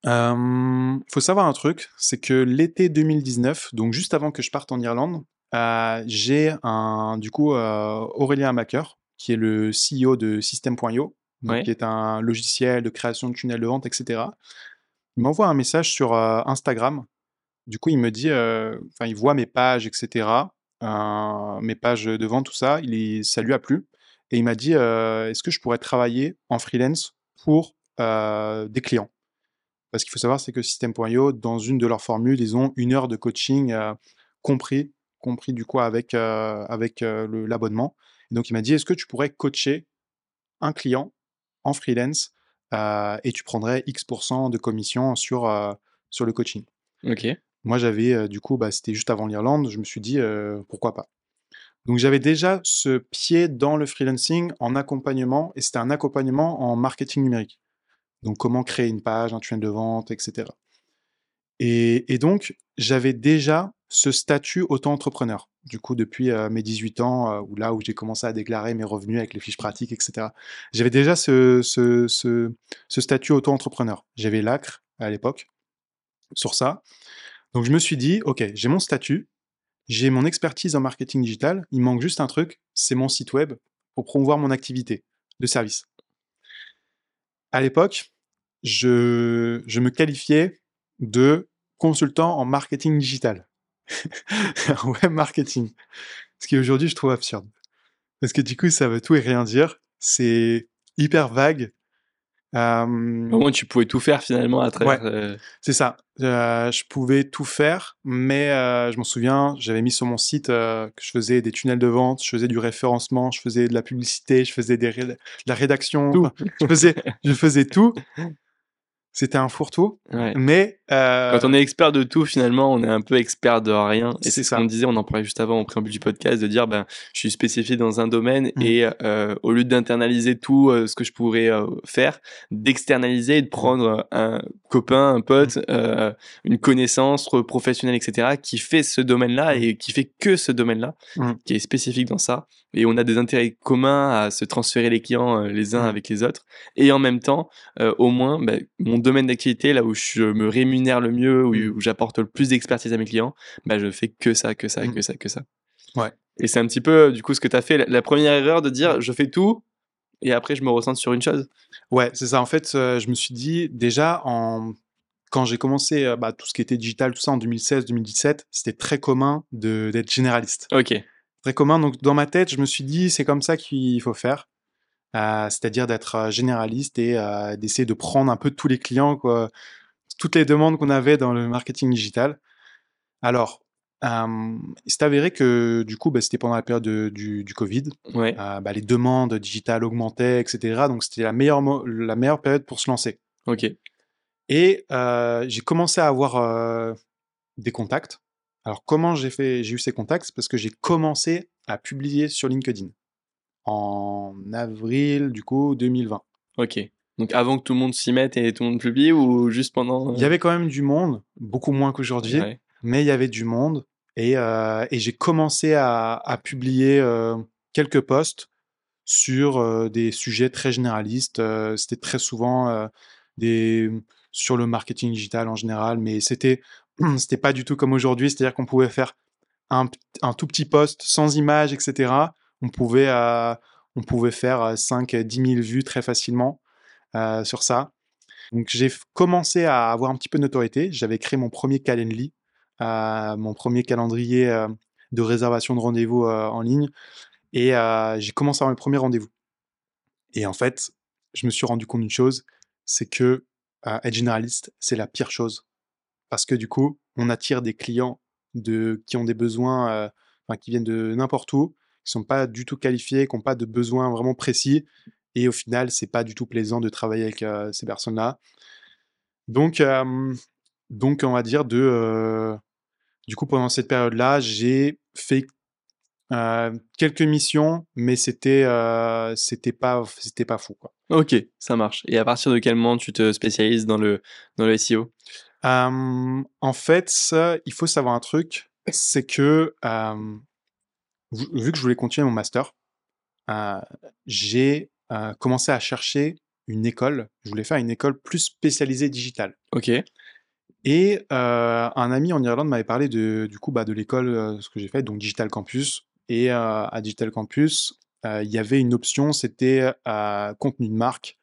Euh, faut savoir un truc, c'est que l'été 2019, donc juste avant que je parte en Irlande, euh, j'ai un, du coup, euh, Aurélien Amaker, qui est le CEO de System.io, Ouais. qui est un logiciel de création de tunnels de vente, etc. Il m'envoie un message sur Instagram. Du coup, il me dit, enfin, il voit mes pages, etc., euh, mes pages de vente, tout ça. Il ça lui a plu. Et il m'a dit, euh, est-ce que je pourrais travailler en freelance pour euh, des clients? Parce qu'il faut savoir, c'est que System.io, dans une de leurs formules, ils ont une heure de coaching euh, compris, compris du coup avec, avec l'abonnement. Et donc, il m'a dit, est-ce que tu pourrais coacher un client en freelance et tu prendrais X% de commission sur, sur le coaching? Ok. moi, j'avais, du coup, bah, c'était juste avant l'Irlande, je me suis dit, pourquoi pas? Donc, j'avais déjà ce pied dans le freelancing en accompagnement, et c'était un accompagnement en marketing numérique. Donc, comment créer une page, un tunnel de vente, etc. Et, donc, j'avais déjà ce statut auto-entrepreneur. Du coup, depuis euh, mes 18 ans, euh, là où j'ai commencé à déclarer mes revenus avec les fiches pratiques, etc. J'avais déjà ce statut auto-entrepreneur. J'avais l'ACRE à l'époque sur ça. Donc je me suis dit, ok, j'ai mon statut, j'ai mon expertise en marketing digital, il manque juste un truc, c'est mon site web pour promouvoir mon activité de service. À l'époque, je, je me qualifiais de consultant en marketing digital, [LAUGHS] web marketing, ce qui aujourd'hui je trouve absurde. Parce que du coup, ça veut tout et rien dire, c'est hyper vague. Euh, Au moins, tu pouvais tout faire finalement à travers. Ouais. euh, C'est ça. Euh, je pouvais tout faire, mais euh, je m'en souviens, j'avais mis sur mon site euh, que je faisais des tunnels de vente, je faisais du référencement, je faisais de la publicité, je faisais des de la rédaction, je faisais, je faisais tout. C'était un fourre-tout, ouais. mais euh, Quand on est expert de tout, finalement, on est un peu expert de rien. Et C'est ce ça. qu'on disait, on en parlait juste avant au préambule du podcast, de dire, ben, je suis spécifié dans un domaine Mm. et euh, au lieu d'internaliser tout euh, ce que je pourrais faire, d'externaliser et de prendre un copain, un pote, euh, une connaissance professionnelle, etc., qui fait ce domaine-là et qui fait que ce domaine-là, Mm. qui est spécifique dans ça. Et on a des intérêts communs à se transférer les clients les uns Mm. avec les autres. Et en même temps, au moins, ben, mon domaine d'activité, là où je me rémunère le mieux, où, Mm. où j'apporte le plus d'expertise à mes clients, ben, je fais que ça, que ça, Mm. que ça, que ça. Ouais. Et c'est un petit peu, du coup, ce que tu as fait, la, première erreur de dire je fais tout et après je me ressens sur une chose. ouais, c'est ça. En fait, euh, je me suis dit déjà en quand j'ai commencé euh, bah, tout ce qui était digital, tout ça en 2016-2017, c'était très commun de d'être généraliste. Ok. très commun. Donc, dans ma tête, je me suis dit, c'est comme ça qu'il faut faire. Euh, c'est-à-dire d'être euh, généraliste et euh, d'essayer de prendre un peu tous les clients, quoi, toutes les demandes qu'on avait dans le marketing digital. Alors, euh, s'est avéré que du coup, bah, c'était pendant la période de- du, du Covid. Ouais. Euh, bah, les demandes digitales augmentaient, etc. Donc, c'était la meilleure, la meilleure période pour se lancer. Ok. Et euh, j'ai commencé à avoir des contacts. Alors, comment j'ai fait, j'ai eu ces contacts? C'est parce que j'ai commencé à publier sur LinkedIn en avril, du coup, 2020. Ok. Donc avant que tout le monde s'y mette et tout le monde publie ou juste pendant. euh, Il y avait quand même du monde, beaucoup moins qu'aujourd'hui, Ouais. mais il y avait du monde. Et, euh, et j'ai commencé à, à publier euh, quelques posts sur euh, des sujets très généralistes. Euh, c'était très souvent euh, des, sur le marketing digital en général, mais c'était [CLEARS THROAT] c'était pas du tout comme aujourd'hui. C'est-à-dire qu'on pouvait faire un, un tout petit post sans image, etc. On pouvait, euh, on pouvait faire 5 10 000 vues très facilement euh, sur ça. Donc j'ai commencé à avoir un petit peu de notoriété. J'avais créé mon premier euh, mon premier calendrier euh, de réservation de rendez-vous euh, en ligne. Et euh, j'ai commencé à avoir mes premiers rendez-vous. Et en fait, je me suis rendu compte d'une chose, c'est que euh, être généraliste, c'est la pire chose. Parce que du coup, on attire des clients de, qui ont des besoins, euh, qui viennent de n'importe où, qui sont pas du tout qualifiés, qui n'ont pas de besoins vraiment précis. Et au final, c'est pas du tout plaisant de travailler avec euh, ces personnes-là. Donc, euh, donc, on va dire de, euh, du coup, pendant cette période-là, j'ai fait quelques missions, mais c'était, c'était pas, c'était pas fou, quoi. Ok, ça marche. Et à partir de quel moment tu te spécialises dans le, dans le SEO en fait, ça, il faut savoir un truc, c'est que, vu que je voulais continuer mon master, heu, j'ai, heu, commencé à chercher une école. Je voulais faire une école plus spécialisée digitale OK. et heu, un ami en Irlande m'avait parlé de du coup, bah, de l'école, ce que j'ai fait, donc Digital Campus et à Digital Campus, il y avait une option, c'était, contenu de marque,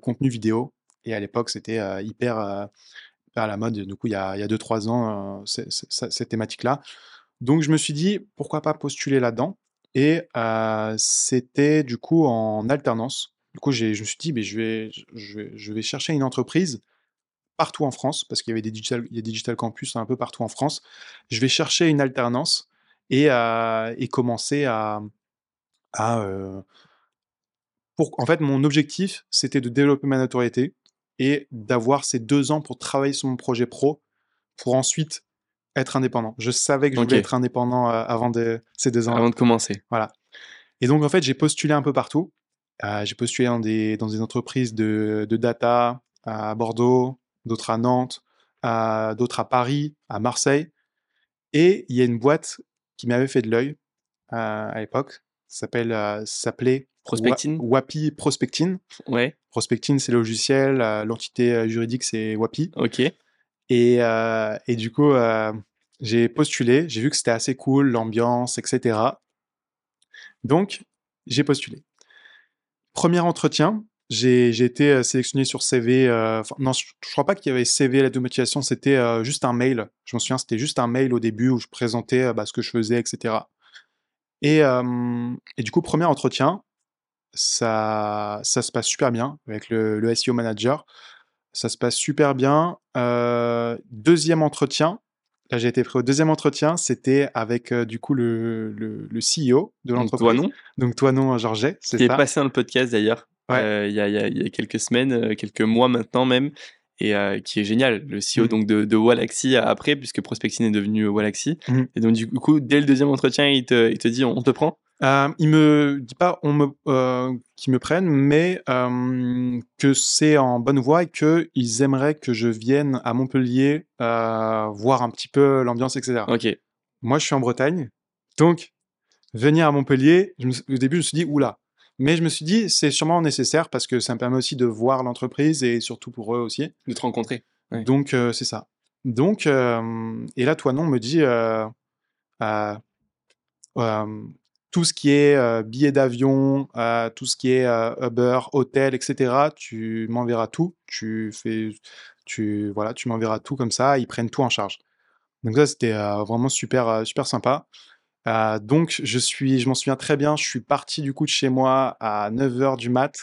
contenu vidéo et à l'époque, c'était, hyper, à la mode, du coup, il y a il y a 2-3 ans, cette thématique-là. Donc je me suis dit: «Pourquoi pas postuler là-dedans?» et heu, c'était du coup en alternance. Du coup, je me suis dit: «Beh, je vais je chercher une entreprise partout en France», parce qu'il y avait des digital campus un peu partout en France. Je vais chercher une alternance et heu et commencer à à, heu pour en fait, mon objectif, c'était de développer ma notoriété et d'avoir ces 2 ans pour travailler sur mon projet pro, pour ensuite être indépendant. Je savais que je voulais OK. être indépendant, heu, avant de ces 2 ans-là. Avant de commencer. Voilà et donc en fait, j'ai postulé un peu partout. Heu, j'ai postulé dans des dans des entreprises de de data à Bordeaux, d'autres à Nantes, à d'autres à Paris, à Marseille et il y a une boîte qui m'avait fait de l'œil, heu, à l'époque. Ça s'appelle, s'appelait? Wapi Prospecting. Ouais, Prospecting, c'est le logiciel, l'entité, juridique, c'est Wapi OK. et et du coup, j'ai postulé, j'ai vu que c'était assez cool, l'ambiance et cetera. Donc j'ai postulé. 1er entretien, j'ai été, heu, sélectionné sur CV, enfin non, je je crois pas qu'il y avait CV, lettre de motivation, c'était, heu, juste un mail. Je m'en souviens, c'était juste un mail au début où je présentais, bah, ce que je faisais et cetera et du coup, 1er entretien, ça se passe super bien avec le SEO manager. Ça se passe super bien. 2e entretien, là, j'ai été pris au 2e entretien, c'était avec, heu, du coup, le le le CEO de Donc l'entreprise, Toinon, donc Toinon Georget, c'est qui est ça. passé dans le podcast d'ailleurs, Ouais. heu, il y y a il y a quelques semaines, quelques mois maintenant même et qui est génial. Le CEO Mmh. donc de de Wallaxy après, puisque Prospecting est devenu Wallaxy Mmh. et donc du coup, dès le 2e entretien, il te il te dit: «On te prend?» Hem, il me dit pas on me heu, qu'ils me prennent, mais hem, que c'est en bonne voie et qu'ils aimeraient que je vienne à Montpellier, heu, voir un petit peu l'ambiance et cetera. OK. Moi, je suis en Bretagne, donc venir à Montpellier, je me s au début, je me suis dit: «Ouh là!» mais je me suis dit: «C'est sûrement nécessaire parce que ça me permet aussi de voir l'entreprise et surtout pour eux aussi». De te rencontrer. Ouais. Donc c'est ça. Donc et là, Toinon me dit, tout ce qui est, heu, billets d'avion, heu, tout ce qui est, heu, Uber, hôtel et cetera, tu m'enverras tout. Tu fais tu voilà, tu m'enverras tout comme ça, ils prennent tout en charge. Donc ça, c'était, heu, vraiment super, super sympa. Donc je suis je m'en souviens très bien, je suis parti du coup de chez moi à 9:00 du mat,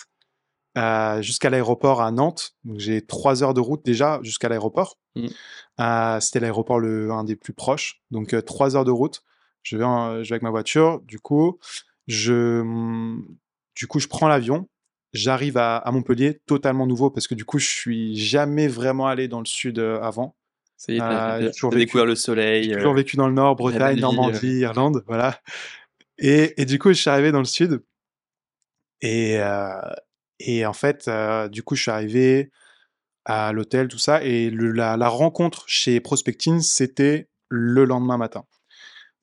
jusqu'à l'aéroport à Nantes. Donc j'ai 3 heures de route déjà jusqu'à l'aéroport. Mmh. C'était l'aéroport le un des plus proches, donc heu, 3 heures de route. Je vais en je vais avec ma voiture, du coup, je, du coup, je prends l'avion. J'arrive à à Montpellier, totalement nouveau parce que du coup, je suis jamais vraiment allé dans le sud, heu, avant. Ça y est, as toujours vécu découvert le j'ai soleil, toujours vécu dans le nord, Bretagne, vie, Normandie, Irlande, voilà et et du coup, je suis arrivé dans le sud et en fait, du coup, je suis arrivé à l'hôtel, tout ça et le la la rencontre chez Prospecting, c'était le lendemain matin.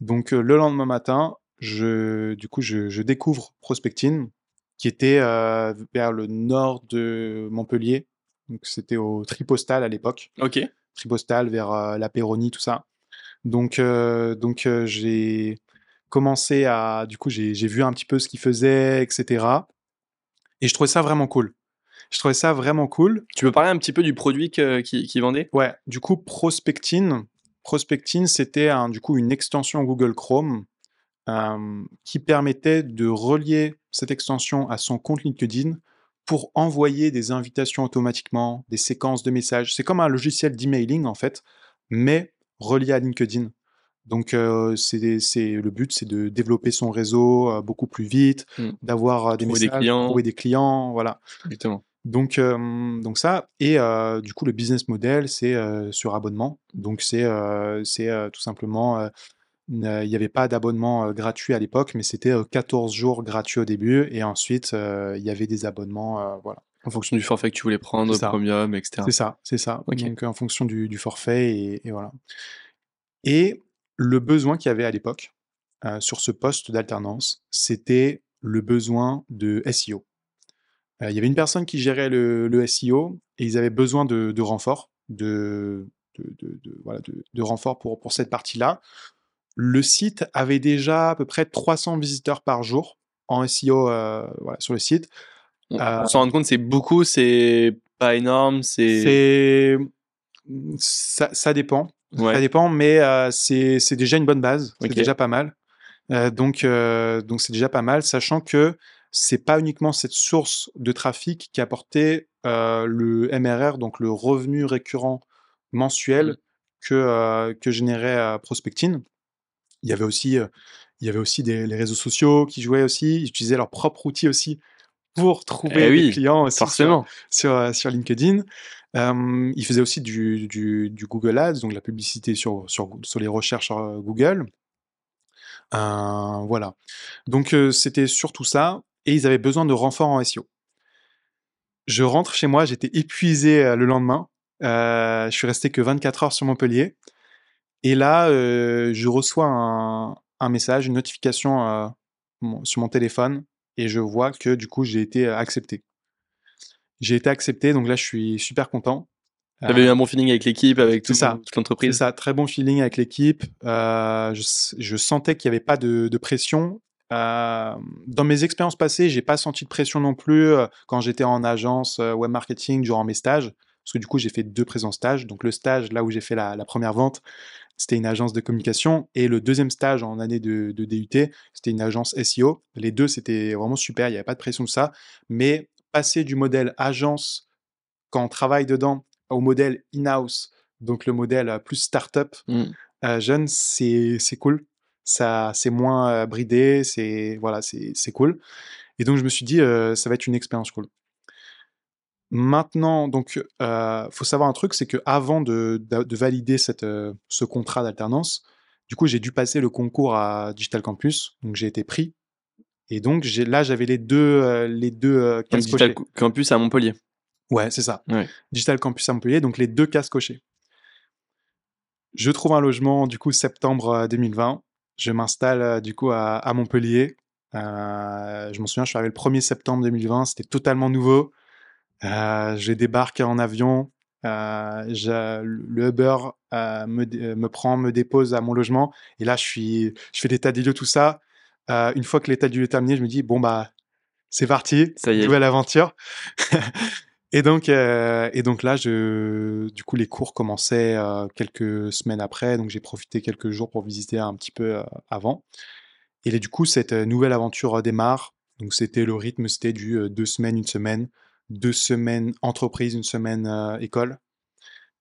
Donc le lendemain matin, je du coup, je je découvre Prospecting qui était, vers le nord de Montpellier. Donc c'était au Tripostal à l'époque. OK. Tripostal vers, la Péronie, tout ça. Donc donc j'ai commencé à du coup, j'ai j'ai vu un petit peu ce qu'ils faisaient et cetera et je trouvais ça vraiment cool. Je trouvais ça vraiment cool. Tu peux parler un petit peu du produit qu'ils qu'ils vendaient? Ouais, du coup, Prospecting Prospecting, c'était du coup, une extension Google Chrome, qui permettait de relier cette extension à son compte LinkedIn pour envoyer des invitations automatiquement, des séquences de messages. C'est comme un logiciel d'emailing, en fait, mais relié à LinkedIn. Donc heu, c'est le but, c'est de développer son réseau, heu, beaucoup plus vite, Mmh. d'avoir, heu, des Trouver des messages, clients. trouver des clients, voilà. Exactement. Donc donc ça et du coup, le business model, c'est, sur abonnement. Donc c'est, tout simplement, il y avait pas d'abonnement, gratuit à l'époque, mais c'était, heu, 14 jours gratuits au début et ensuite, il y avait des abonnements, voilà. En fonction du forfait que tu voulais prendre, premium, etc. C'est ça, c'est ça. Donc en fonction du, forfait et, voilà. Et le besoin qu'il y avait à l'époque sur ce poste d'alternance, c'était le besoin de SEO. Euh, il y avait une personne qui gérait le, SEO et ils avaient besoin de, de renfort, de, de, renfort pour, pour cette partie-là. Le site avait déjà à peu près 300 visiteurs par jour en SEO euh, sur le site. On, euh, s'en rend compte, c'est beaucoup, c'est pas énorme, c'est. Ça, ça, dépend. Ça dépend, mais euh, c'est déjà une bonne base. C'est déjà pas mal. donc, donc c'est déjà pas mal, sachant que c'est pas uniquement cette source de trafic qui apportait le MRR, donc le revenu récurrent mensuel mmh. que, que générait Prospectine. Il y avait aussi, il y avait aussi des, les réseaux sociaux qui jouaient aussi. Ils utilisaient leur propre outil aussi pour trouver eh des clients forcément. Sur, sur, LinkedIn. ils faisaient aussi du, du, Google Ads, donc la publicité sur, sur, sur les recherches Google. voilà. Donc c'était surtout ça. Et ils avaient besoin de renforts en SEO. Je rentre chez moi, j'étais épuisé le lendemain. je suis resté que 24 heures sur Montpellier. Et là, euh, je reçois un, message, une notification euh, sur mon téléphone, et je vois que du coup, j'ai été euh, accepté. J'ai été accepté, donc là, je suis super content. Tu avais eu un bon feeling avec l'équipe, avec tout, ça, toute l'entreprise? C'est ça, très bon feeling avec l'équipe. je, sentais qu'il n'y avait pas de, pression. Dans mes expériences passées, j'ai pas senti de pression non plus quand j'étais en agence web marketing durant mes stages. Parce que du coup, j'ai fait deux présents stages. Donc, le stage, là où j'ai fait la, première vente, c'était une agence de communication. Et le deuxième stage en année de, DUT, c'était une agence SEO. Les deux, c'était vraiment super. Il n'y avait pas de pression de ça. Mais passer du modèle agence, quand on travaille dedans, au modèle in-house, donc le modèle euh, plus startup, mmh. euh, jeune, c'est cool. Ça, c'est moins bridé, c'est voilà, c'est cool. Et donc je me suis dit, ça va être une expérience cool. Maintenant, donc, euh, faut savoir un truc, c'est que avant de, valider cette, euh, ce contrat d'alternance, du coup, j'ai dû passer le concours à Digital Campus, donc j'ai été pris. Et donc là, j'avais les deux, les deux cases Digital Campus à Montpellier. Ouais, c'est ça. Digital Campus à Montpellier, donc les deux cases cochées. Je trouve un logement, du coup, septembre 2020. Je m'installe, du coup, à, à Montpellier. je m'en souviens, je suis arrivé le 1er septembre 2020. C'était totalement nouveau. Euh, je débarque en avion. Euh, le Uber euh, me, me, prend, me dépose à mon logement. Et là, je, suis, je fais l'état des lieux, tout ça. une fois que l'état des lieux est terminé, je me dis, bon, bah, c'est parti. Ça y est. Nouvelle aventure. [LAUGHS] et, donc, et donc là, du coup, les cours commençaient quelques semaines après. Donc, j'ai profité quelques jours pour visiter un petit peu avant. Et du coup, cette nouvelle aventure démarre. Donc, c'était le rythme, c'était du deux semaines, une semaine deux semaines entreprise, une semaine euh, école.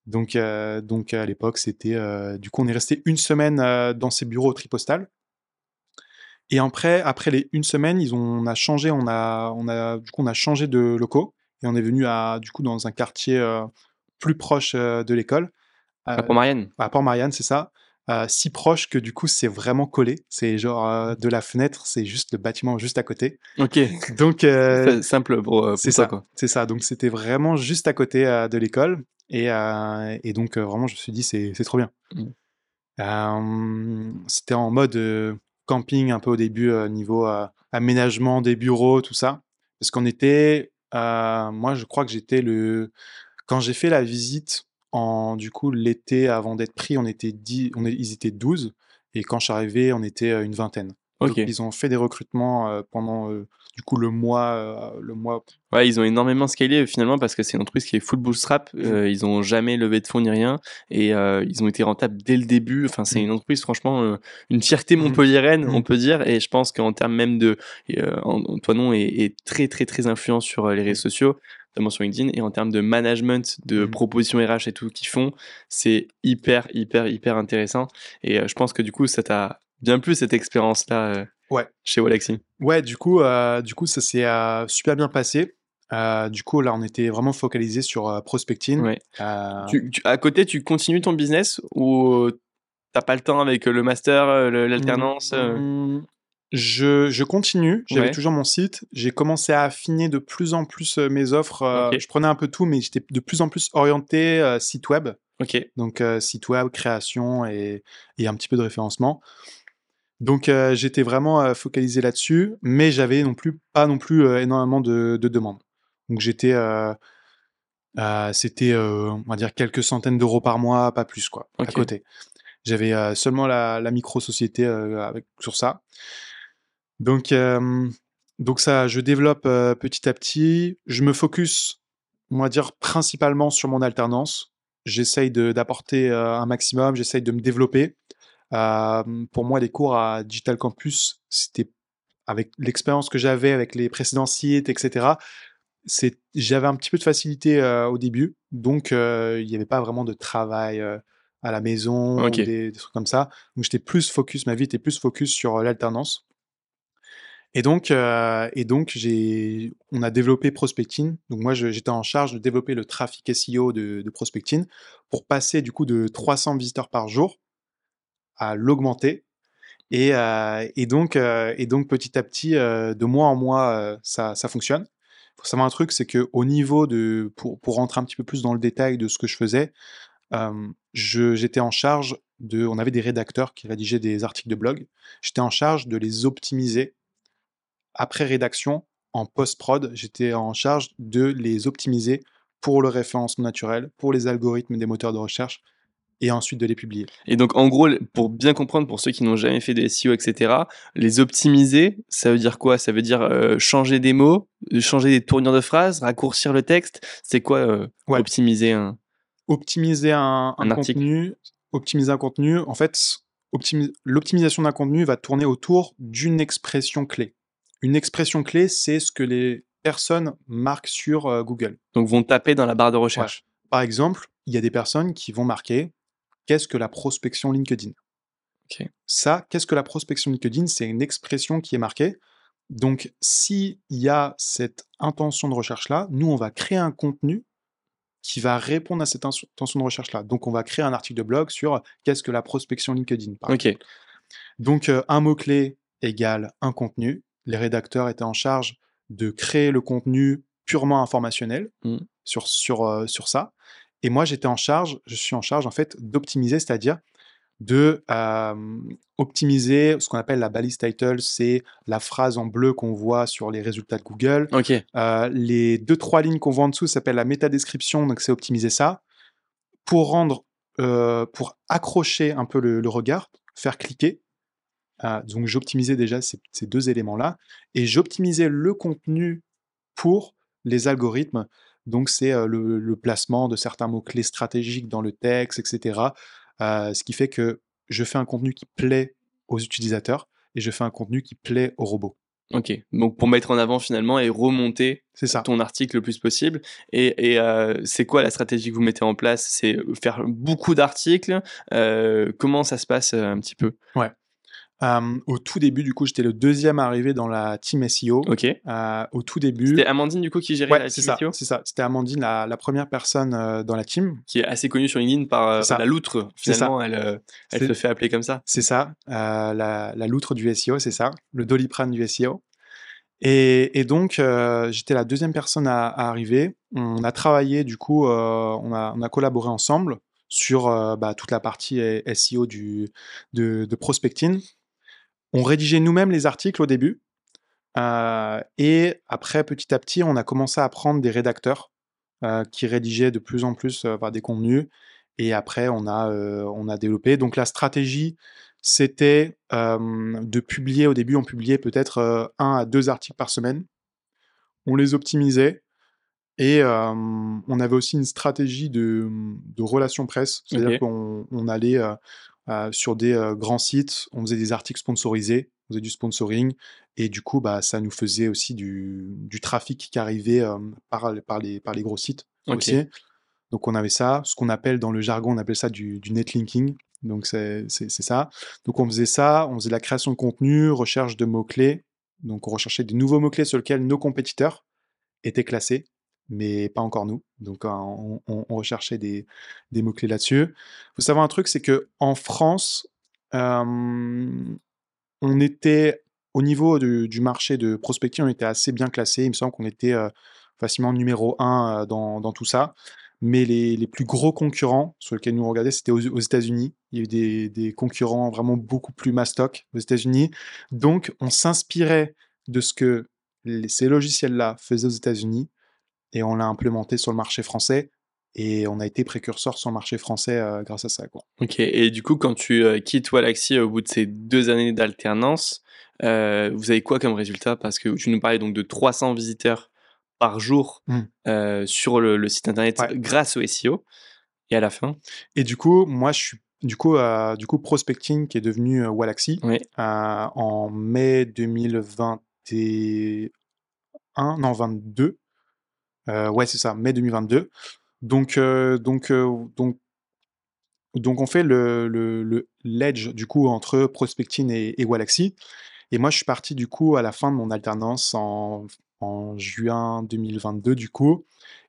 Donc, euh, donc à l'époque, c'était. Euh, du coup, on est resté une semaine dans ces bureaux tripostal. Et après, après les une semaine, ils ont, on a changé, on a, du coup, on a changé de locaux et on est venu à, du coup, dans un quartier plus proche de l'école. à Port-Marianne? À Port-Marianne, c'est ça. Euh, si proche que du coup c'est vraiment collé. C'est genre euh, de la fenêtre, c'est juste le bâtiment juste à côté. Ok. [LAUGHS] Donc euh, simple pour, c'est ça. quoi. C'est ça. Donc c'était vraiment juste à côté de l'école et, et donc vraiment je me suis dit c'est trop bien. Mmh. c'était en mode camping un peu au début niveau aménagement des bureaux tout ça parce qu'on était moi je crois que j'étais le quand j'ai fait la visite en, du coup, l'été avant d'être pris, on était 10, on ils étaient 12. Et quand je suis arrivé, on était une vingtaine. Donc, ils ont fait des recrutements pendant du coup le mois, le mois. Ouais, ils ont énormément scalé finalement parce que c'est une entreprise qui est full bootstrap. Mmh. ils ont jamais levé de fonds ni rien et ils ont été rentables dès le début. Enfin, c'est mmh. une entreprise franchement une fierté mmh. montpelliéraine, on peut dire. Et je pense qu'en termes même de, Antoine est, est, très très très influent sur les réseaux sociaux notamment sur LinkedIn. Et en termes de management, de mmh. propositions RH et tout qu'ils font, c'est hyper, hyper, hyper intéressant. Et euh, je pense que du coup, ça t'a bien plu cette expérience-là euh, ouais. chez Walaxy. Ouais, du coup, euh, du coup ça s'est super bien passé. du coup, là, on était vraiment focalisé sur prospecting. Ouais. à côté, tu continues ton business ou t'as pas le temps avec le master, l'alternance mmh, Je, je continue, j'avais Ouais. toujours mon site. J'ai commencé à affiner de plus en plus euh, mes offres. euh. Je prenais un peu tout, mais j'étais de plus en plus orienté euh, site web. Ok. Donc, euh, site web, création et, et un petit peu de référencement. Donc, euh, j'étais vraiment euh, focalisé là-dessus, mais j'avais non plus pas non plus euh, énormément de, de demandes. Donc, j'étais, c'était, on va dire quelques centaines d'euros par mois, pas plus quoi, à côté. J'avais seulement la, la micro-société euh, avec, sur ça. Donc, donc ça, je développe petit à petit. Je me focus, on va dire, principalement sur mon alternance. J'essaye d'apporter un maximum, j'essaye de me développer. Pour moi, les cours à Digital Campus, c'était avec l'expérience que j'avais avec les précédents sites, etc. C'est, j'avais un petit peu de facilité au début, donc il n'y avait pas vraiment de travail à la maison ou des, des trucs comme ça. Donc j'étais plus focus, ma vie était plus focus sur l'alternance. Et donc, euh, et donc j'ai, on a développé Prospecting. Donc moi, j'étais en charge de développer le trafic SEO de, de Prospecting pour passer du coup de 300 visiteurs par jour à l'augmenter. Et, euh, euh, et donc petit à petit, euh, de mois en mois, ça, ça fonctionne. Il faut savoir un truc, c'est que au niveau de, pour, pour rentrer un petit peu plus dans le détail de ce que je faisais, j'étais en charge de, on avait des rédacteurs qui rédigeaient des articles de blog. J'étais en charge de les optimiser après rédaction, en post-prod, j'étais en charge de les optimiser pour le référencement naturel, pour les algorithmes des moteurs de recherche, et ensuite de les publier. Et donc, en gros, pour bien comprendre, pour ceux qui n'ont jamais fait de SEO, etc., les optimiser, ça veut dire quoi? Ça veut dire euh, changer des mots, changer des tournures de phrases, raccourcir le texte? C'est quoi euh, Ouais. optimiser un... Optimiser un, Un un article? contenu, optimiser un contenu, en fait, optimi- l'optimisation d'un contenu va tourner autour d'une expression clé. Une expression clé, c'est ce que les personnes marquent sur euh, Google. Donc, vont taper dans la barre de recherche. Par exemple, il y a des personnes qui vont marquer qu'est-ce que la prospection LinkedIn? Ça, qu'est-ce que la prospection LinkedIn? C'est une expression qui est marquée. Donc, s'il y a cette intention de recherche-là, nous, on va créer un contenu qui va répondre à cette intention de recherche-là. Donc, on va créer un article de blog sur qu'est-ce que la prospection LinkedIn. par donc, euh, un mot-clé égale un contenu. Les rédacteurs étaient en charge de créer le contenu purement informationnel Mm. sur, sur, euh, sur ça. Et moi, j'étais en charge, je suis en charge en fait d'optimiser, c'est-à-dire de euh, optimiser ce qu'on appelle la balise title, c'est la phrase en bleu qu'on voit sur les résultats de Google. Euh, les deux, trois lignes qu'on voit en dessous s'appelle la métadescription, donc c'est optimiser ça. Pour rendre, euh, pour accrocher un peu le, le regard, faire cliquer. Euh, donc j'optimisais déjà ces, ces deux éléments-là. Et j'optimisais le contenu pour les algorithmes. Donc c'est le, le placement de certains mots-clés stratégiques dans le texte, etc. Ce qui fait que je fais un contenu qui plaît aux utilisateurs et je fais un contenu qui plaît aux robots. Ok. Donc, pour mettre en avant finalement et remonter C'est ça. ton article le plus possible. Et, et, euh, c'est quoi la stratégie que vous mettez en place? C'est faire beaucoup d'articles Euh, Comment ça se passe euh, un petit peu? Euh, au tout début, du coup, j'étais le deuxième arrivé dans la team SEO. Ok. Euh, au tout début. C'était Amandine du coup qui gérait Ouais, la c'est team ça, SEO, c'est ça. C'était Amandine, la, la première personne euh, dans la team. qui est assez connue sur LinkedIn par la loutre. C'est ça. Finalement, elle, elle se fait appeler comme ça. C'est ça, la, la loutre du SEO, c'est ça, le doliprane du SEO. Et, et donc, j'étais la deuxième personne à, à arriver. On a travaillé, du coup, on, a, on a collaboré ensemble sur euh, bah, toute la partie SEO du, de, de prospecting. On rédigeait nous-mêmes les articles au début. Euh, et après, petit à petit, on a commencé à prendre des rédacteurs euh, qui rédigeaient de plus en plus euh, des contenus. Et après, on a, euh, on a développé. Donc, la stratégie, c'était de publier. Au début, on publiait peut-être un à deux articles par semaine. On les optimisait. Et on avait aussi une stratégie de, de relations presse. C'est-à-dire qu'on on allait sur des euh, grands sites, on faisait des articles sponsorisés, on faisait du sponsoring. Et du coup, bah, ça nous faisait aussi du, du trafic qui arrivait euh, par, par, les, par les gros sites aussi. Donc on avait ça, ce qu'on appelle dans le jargon, on appelle ça du, du netlinking. Donc c'est c'est- c'est ça. Donc on faisait ça, on faisait la création de contenu, recherche de mots-clés. Donc on recherchait des nouveaux mots-clés sur lesquels nos compétiteurs étaient classés, mais pas encore nous. Donc on, recherchait des, mots-clés là-dessus. Il faut savoir un truc, c'est que en France, on était au niveau du, marché de prospecting, on était assez bien classé. Il me semble qu'on était facilement numéro un dans, tout ça. Mais les, plus gros concurrents sur lesquels nous regardaient, c'était aux, États-Unis. Il y a eu des, concurrents vraiment beaucoup plus mastoc aux États-Unis. Donc, on s'inspirait de ce que ces logiciels-là faisaient aux États-Unis et on l'a implémenté sur le marché français. Et on a été précurseur sur le marché français euh, grâce à ça. Quoi. Ok, et du coup, quand tu euh, quittes Walaxy au bout de ces deux années d'alternance, euh, vous avez quoi comme résultat? Parce que tu nous parlais donc de 300 visiteurs par jour Mm. euh, sur le, le site internet Ouais. grâce au SEO. Et à la fin? Et du coup, moi, je suis du coup, euh, du coup Prospecting qui est devenu euh, Walaxy Oui. euh, en mai 2021, non 22. Euh, ouais, c'est ça, mai 2022. Donc, euh, donc, euh, donc, donc, on fait le, le, le l'edge du coup entre Prospecting et, et Walaxy. Et moi, je suis parti du coup à la fin de mon alternance en, en juin 2022 du coup,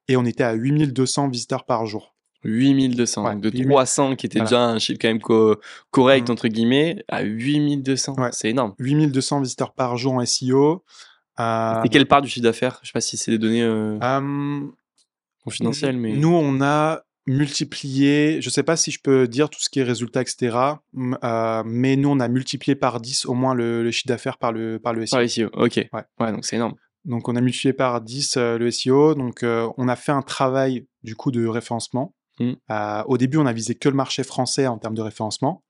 et on était à 8200 visiteurs par jour. 8200, Ouais, donc de 8000. 300 qui était Voilà. déjà un chiffre quand même co- correct, Mm. entre guillemets, à 8200. Ouais. C'est énorme. 8200 visiteurs par jour en SEO. Euh, Et quelle part du chiffre d'affaires? Je sais pas si c'est des données euh, confidentielles, mais. Nous, on a multiplié, je sais pas si je peux dire tout ce qui est résultats, etc. euh, mais nous, on a multiplié par 10 au moins le, le chiffre d'affaires par le, par le SEO. Par SEO, ok. Ouais. ouais, donc c'est énorme. Donc, on a multiplié par 10 euh, le SEO. Donc, euh, on a fait un travail du coup de référencement. Mm. Euh, au début, on a visé que le marché français en termes de référencement.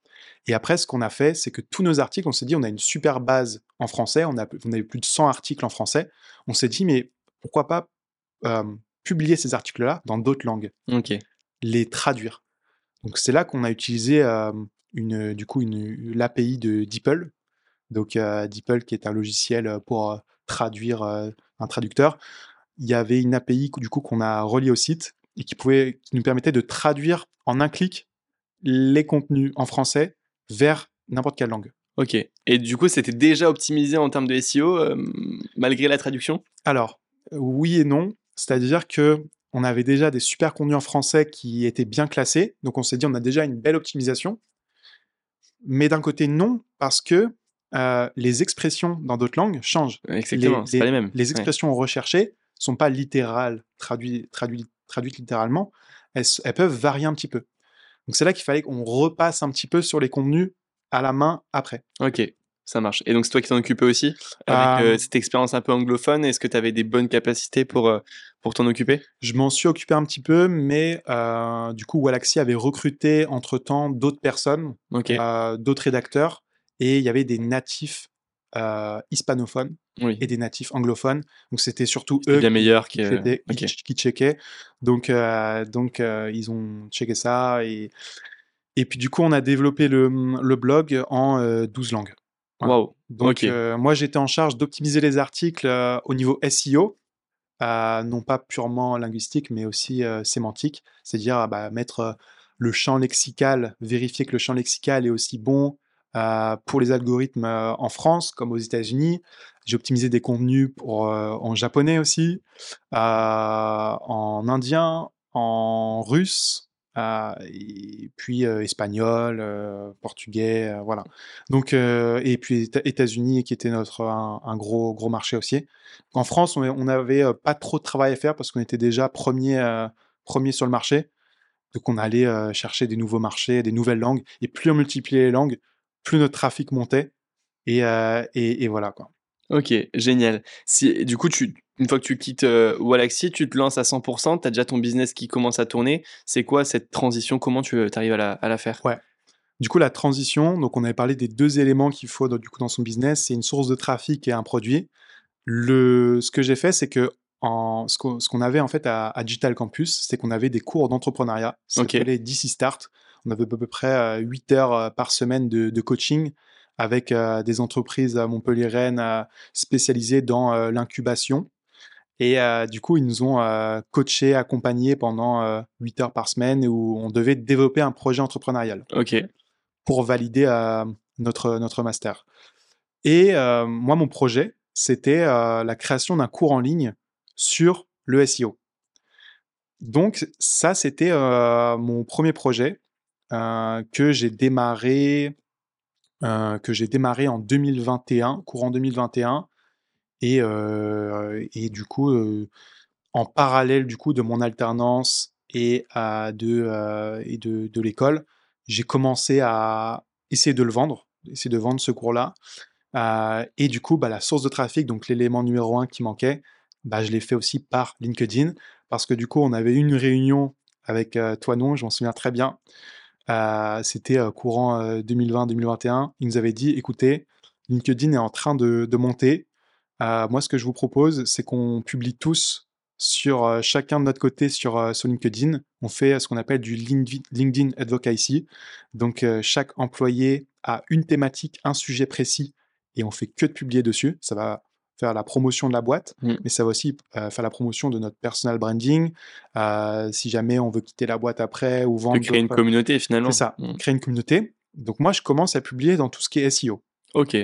Et après, ce qu'on a fait, c'est que tous nos articles, on s'est dit, on a une super base en français. On, a, on avait plus de 100 articles en français. On s'est dit, mais pourquoi pas euh, publier ces articles-là dans d'autres langues les traduire. Donc c'est là qu'on a utilisé euh, une, du coup une, l'API de DeepL. Donc euh, DeepL qui est un logiciel pour traduire un traducteur. Il y avait une API du coup qu'on a relié au site et qui pouvait, qui nous permettait de traduire en un clic les contenus en français vers n'importe quelle langue. Ok. Et du coup, c'était déjà optimisé en termes de SEO, euh, malgré la traduction? Alors, oui et non. C'est-à-dire que on avait déjà des super contenus en français qui étaient bien classés. Donc, on s'est dit, on a déjà une belle optimisation. Mais d'un côté, non, parce que euh, les expressions dans d'autres langues changent. Exactement, c'est pas les mêmes. Les Ouais. expressions recherchées sont pas littérales, traduites, traduites, traduites littéralement. Elles peuvent varier un petit peu. Donc, c'est là qu'il fallait qu'on repasse un petit peu sur les contenus à la main après. Ok, ça marche. Et donc, c'est toi qui t'en occupais aussi Avec Euh, euh, cette expérience un peu anglophone, est-ce que tu avais des bonnes capacités pour, euh, pour t'en occuper? Je m'en suis occupé un petit peu, mais du coup, Walaxy avait recruté entre-temps d'autres personnes, d'autres rédacteurs, et il y avait des natifs euh, hispanophones oui. et des natifs anglophones. Donc, c'était surtout eux bien qui, meilleur qui, qui checkaient. Donc, euh, donc euh, ils ont checké ça. Et, et puis, du coup, on a développé le, le blog en euh, 12 langues. Voilà. Waouh. Donc, moi, j'étais en charge d'optimiser les articles au niveau SEO, non pas purement linguistique, mais aussi sémantique, c'est-à-dire ah bah, mettre le champ lexical, vérifier que le champ lexical est aussi bon pour les algorithmes euh, en France comme aux États-Unis. J'ai optimisé des contenus pour, euh, en japonais aussi, euh, en indien, en russe, euh, et puis euh, espagnol, euh, portugais, euh, voilà. Donc, euh, et puis Éta- États-Unis qui était notre un, gros gros marché aussi. En France, on, on avait euh, pas trop de travail à faire parce qu'on était déjà premier euh, premier sur le marché. Donc on allait euh, chercher des nouveaux marchés, des nouvelles langues. Et plus on multipliait les langues, plus notre trafic montait. Et, euh, et, et voilà quoi. Ok, génial. Si, du coup, tu, une fois que tu quittes euh, Walaxy, tu te lances à 100%, tu as déjà ton business qui commence à tourner. C'est quoi cette transition? Comment tu arrives à la, à la faire? Ouais. Du coup, la transition, donc on avait parlé des deux éléments qu'il faut dans, du coup, dans son business, c'est une source de trafic et un produit. Le, ce que j'ai fait, c'est que en, ce qu'on avait en fait à, à Digital Campus, c'est qu'on avait des cours d'entrepreneuriat. Ça s'appelait DC Start. On avait à peu près euh, 8 heures euh, par semaine de, de coaching avec euh, des entreprises à Montpellier-Rennes euh, spécialisées dans euh, l'incubation. Et euh, du coup, ils nous ont euh, coachés, accompagnés pendant euh, 8 heures par semaine où on devait développer un projet entrepreneurial Ok, pour valider euh, notre, notre master. Et euh, moi, mon projet, c'était euh, la création d'un cours en ligne sur le SEO. Donc, ça, c'était euh, mon premier projet euh, que j'ai démarré euh, que démarré en 2021, courant 2021. Et, euh, et du coup, euh, en parallèle du coup de mon alternance et, de l'école, j'ai commencé à essayer de le vendre, essayer de vendre ce cours-là. et du coup, bah, la source de trafic, donc l'élément numéro un qui manquait, bah, je l'ai fait aussi par LinkedIn, parce que du coup, on avait une réunion avec toi, non, je m'en souviens très bien. C'était courant 2020-2021. Il nous avait dit, écoutez, LinkedIn est en train de, monter. moi, ce que je vous propose, c'est qu'on publie tous sur chacun de notre côté sur, sur LinkedIn. On fait ce qu'on appelle du LinkedIn Advocacy. Donc, chaque employé a une thématique, un sujet précis, et on fait que de publier dessus. Ça va faire la promotion de la boîte, mmh. mais ça va aussi euh, faire la promotion de notre personal branding. Euh, si jamais on veut quitter la boîte après ou vendre. créer une communauté finalement. C'est ça, mmh. créer une communauté. Donc moi, je commence à publier dans tout ce qui est SEO. Ok.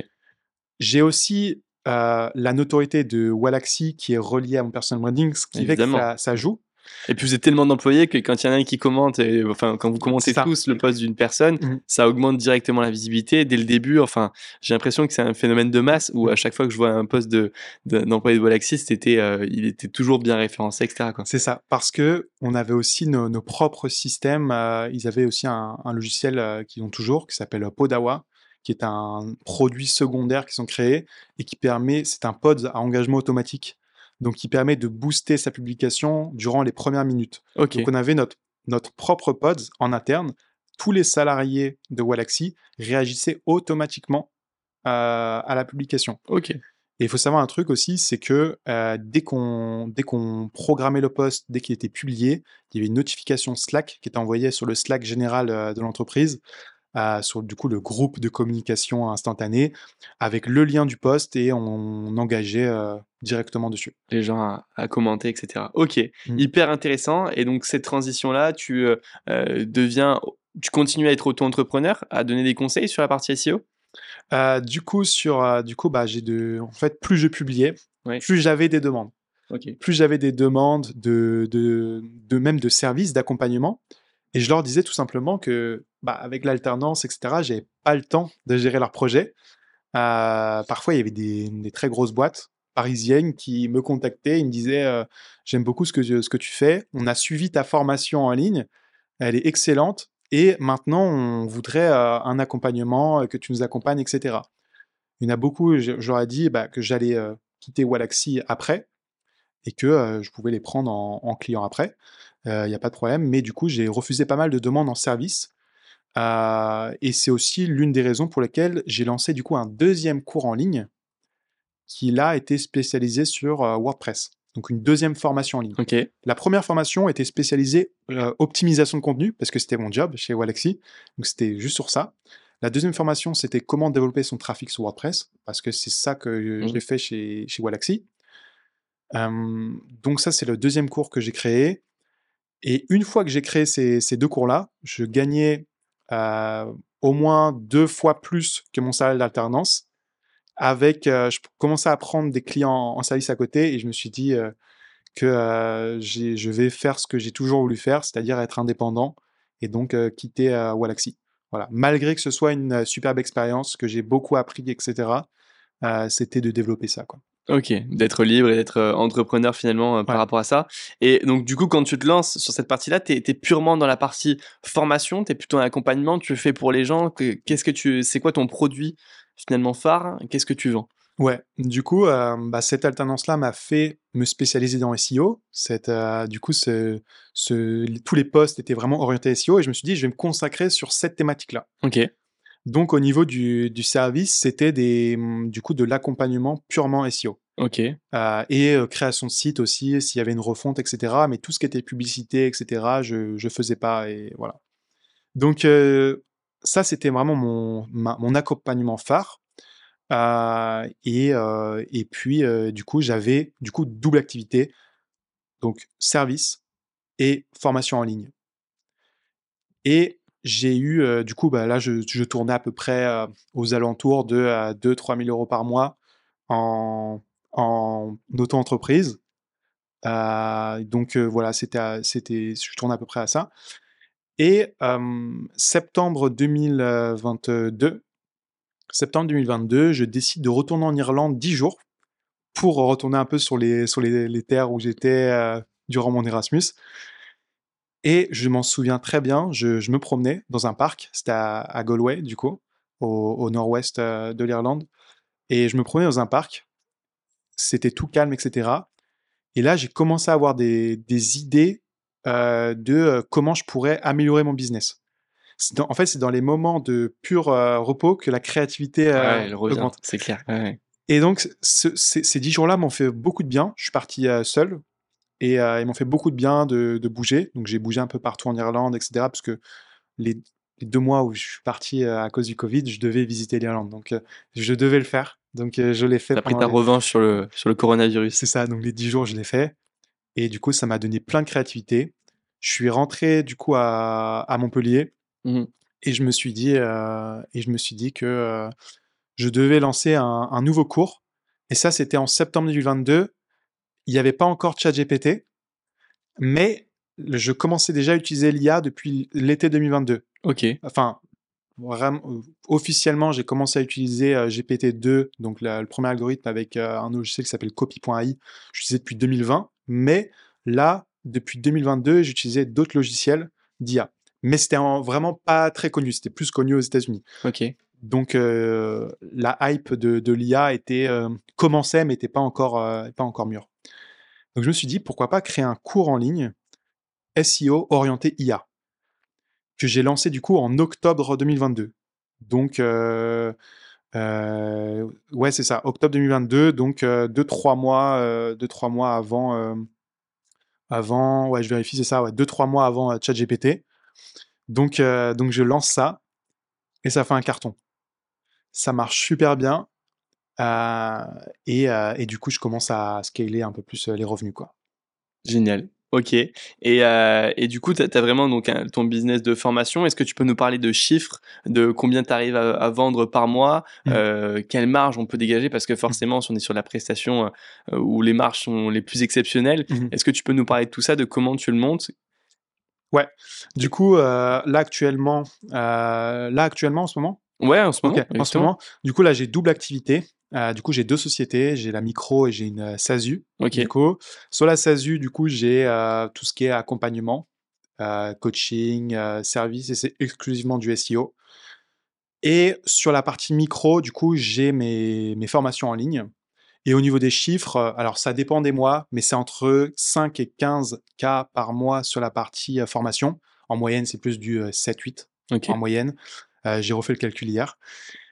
J'ai aussi euh, la notoriété de Wallaxy qui est reliée à mon personal branding, ce qui fait que ça joue. Et puis vous êtes tellement d'employés que quand il y en a un qui commente, et, enfin quand vous commentez tous le poste d'une personne, mmh. ça augmente directement la visibilité dès le début. Enfin, j'ai l'impression que c'est un phénomène de masse où à chaque fois que je vois un poste de, d'employé de, Walaxy, c'était, euh, il était toujours bien référencé, etc. C'est ça, parce que on avait aussi nos, propres systèmes. Euh, ils avaient aussi un, logiciel euh, qu'ils ont toujours qui s'appelle Podawa qui est un produit secondaire qui sont créés et qui permet, c'est un pod à engagement automatique donc qui permet de booster sa publication durant les premières minutes. Donc on avait notre, notre propre pod en interne. Tous les salariés de Wallaxy réagissaient automatiquement euh, à la publication. Ok. Et il faut savoir un truc aussi, c'est que euh, dès qu'on dès qu'on programmait le post, dès qu'il était publié, il y avait une notification Slack qui était envoyée sur le Slack général euh, de l'entreprise sur du coup le groupe de communication instantanée avec le lien du poste et on, engageait directement dessus. Les gens à, commenter, etc. Ok, mmh. hyper intéressant. Et donc cette transition-là, tu euh, euh, deviens, tu continues à être auto-entrepreneur, à donner des conseils sur la partie SEO Du coup, sur, du coup, bah, j'ai de, en fait, plus je publiais, plus j'avais des demandes. Plus j'avais des demandes de, de, de même de services d'accompagnement. Et je leur disais tout simplement que, bah, avec l'alternance, etc., j'avais pas le temps de gérer leurs projets. Euh, parfois, il y avait des, très grosses boîtes parisiennes qui me contactaient. Ils me disaient euh, J'aime beaucoup ce que, ce que tu fais. On a suivi ta formation en ligne. Elle est excellente. Et maintenant, on voudrait un accompagnement, que tu nous accompagnes, etc. Il y en a beaucoup, ai dit bah, que j'allais quitter Wallaxy après et que je pouvais les prendre en, en client après il n'y a pas de problème. Mais du coup, j'ai refusé pas mal de demandes en service. et c'est aussi l'une des raisons pour lesquelles j'ai lancé du coup un deuxième cours en ligne qui là était spécialisé sur WordPress. Donc une deuxième formation en ligne. La première formation était spécialisée optimisation de contenu parce que c'était mon job chez Walaxy. Donc c'était juste sur ça. La deuxième formation, c'était comment développer son trafic sur WordPress parce que c'est ça que j'ai mmh. fait chez, chez Walaxy. donc ça, c'est le deuxième cours que j'ai créé. Et une fois que j'ai créé ces, deux cours-là, je gagnais euh, au moins deux fois plus que mon salaire d'alternance. Avec, euh, je commençais à prendre des clients en service à côté et je me suis dit euh, que je vais faire ce que j'ai toujours voulu faire, c'est-à-dire être indépendant et donc quitter Wallaxy. Voilà. Malgré que ce soit une superbe expérience, que j'ai beaucoup appris, etc., c'était de développer ça. Quoi. Ok, d'être libre et d'être euh, entrepreneur finalement euh, par rapport à ça. Et donc du coup, quand tu te lances sur cette partie-là, tu es, purement dans la partie formation, tu es plutôt un accompagnement, tu fais pour les gens? Qu'est-ce que tu, c'est quoi ton produit finalement phare Qu'est-ce que tu vends? Ouais, du coup, euh, bah, cette alternance-là m'a fait me spécialiser dans SEO. Cette, du coup, ce, tous les postes étaient vraiment orientés SEO et je me suis dit, je vais me consacrer sur cette thématique-là. Ok. Donc au niveau du, service, c'était des du coup de l'accompagnement purement SEO. Ok. Euh, et euh, création de site aussi, s'il y avait une refonte, etc. Mais tout ce qui était publicité, etc. Je je faisais pas et voilà. Donc euh, ça c'était vraiment mon accompagnement phare. et et puis du coup j'avais du coup double activité, donc service et formation en ligne. Et j'ai eu, du coup, bah, là, je, je, tournais à peu près aux alentours de 2-3 000 euros par mois en, en auto-entreprise. donc voilà, c'était, c'était, je tournais à peu près à ça. Et septembre 2022, septembre 2022, je décide de retourner en Irlande 10 jours pour retourner un peu sur les, sur les, terres où j'étais euh, durant mon Erasmus. Et je m'en souviens très bien, je, me promenais dans un parc, c'était à, Galway du coup, au, nord-ouest euh, de l'Irlande. Et je me promenais dans un parc, c'était tout calme, etc. Et là, j'ai commencé à avoir des, idées euh, de comment je pourrais améliorer mon business. en fait, c'est dans les moments de pur repos que la créativité augmente. C'est clair. Et donc, ces dix jours-là m'ont fait beaucoup de bien. Je suis parti euh, seul et euh, ils m'ont fait beaucoup de bien de, bouger. Donc, j'ai bougé un peu partout en Irlande, etc. Parce que les, deux mois où je suis parti euh, à cause du Covid, je devais visiter l'Irlande. Donc, je devais le faire. Donc, je l'ai fait. Tu as pris ta revanche sur le, sur le coronavirus. C'est ça. Donc, les dix jours, je l'ai fait. Et du coup, ça m'a donné plein de créativité. Je suis rentré, du coup, à, Montpellier. Mmh et je me suis dit, et je me suis dit que je devais lancer un, nouveau cours. Et ça, c'était en septembre 2022. Il n'y avait pas encore ChatGPT, mais je commençais déjà à utiliser l'IA depuis l'été 2022. Ok. Enfin, officiellement, j'ai commencé à utiliser euh, GPT-2, donc le premier algorithme avec euh, un logiciel qui s'appelle copy.ai. J'utilisais depuis 2020, mais là, depuis 2022, j'utilisais d'autres logiciels d'IA. Mais c'était vraiment pas très connu, c'était plus connu aux États-Unis. Ok. Donc euh, la hype de, l'IA était euh, commençait mais n'était pas encore euh, pas encore mûre. Donc je me suis dit pourquoi pas créer un cours en ligne SEO orienté IA que j'ai lancé du coup en octobre 2022. Donc ouais c'est ça octobre 2022 donc deux trois mois deux trois mois avant avant ouais je vérifie c'est ça ouais deux trois mois avant ChatGPT. Donc donc je lance ça et ça fait un carton ça marche super bien. Euh, euh, et, du coup, je commence à scaler un peu plus euh, les revenus. Quoi. Génial. Ok. Et, et du coup, tu as, vraiment donc, ton business de formation. Est-ce que tu peux nous parler de chiffres, de combien tu arrives à, vendre par mois, mmh. quelle marge on peut dégager? Parce que mmh. forcément, si on est sur la prestation où les marges sont les plus exceptionnelles, mmh est-ce que tu peux nous parler de tout ça, de comment tu le montes? Ouais. Du coup, là actuellement, là actuellement en ce moment, Ouais, en ce moment. en ce moment. Du coup, là, j'ai double activité. Euh, du coup, j'ai deux sociétés. J'ai la micro et j'ai une euh, SASU. Sur la SASU, du coup, j'ai euh, tout ce qui est accompagnement, coaching, service, et c'est exclusivement du SEO. Et sur la partie micro, du coup, j'ai mes, mes formations en ligne. Et au niveau des chiffres, alors ça dépend des mois, mais c'est entre 5 et 15 cas par mois sur la partie formation. En moyenne, c'est plus du 7-8 en moyenne. Euh, j'ai refait le calcul hier.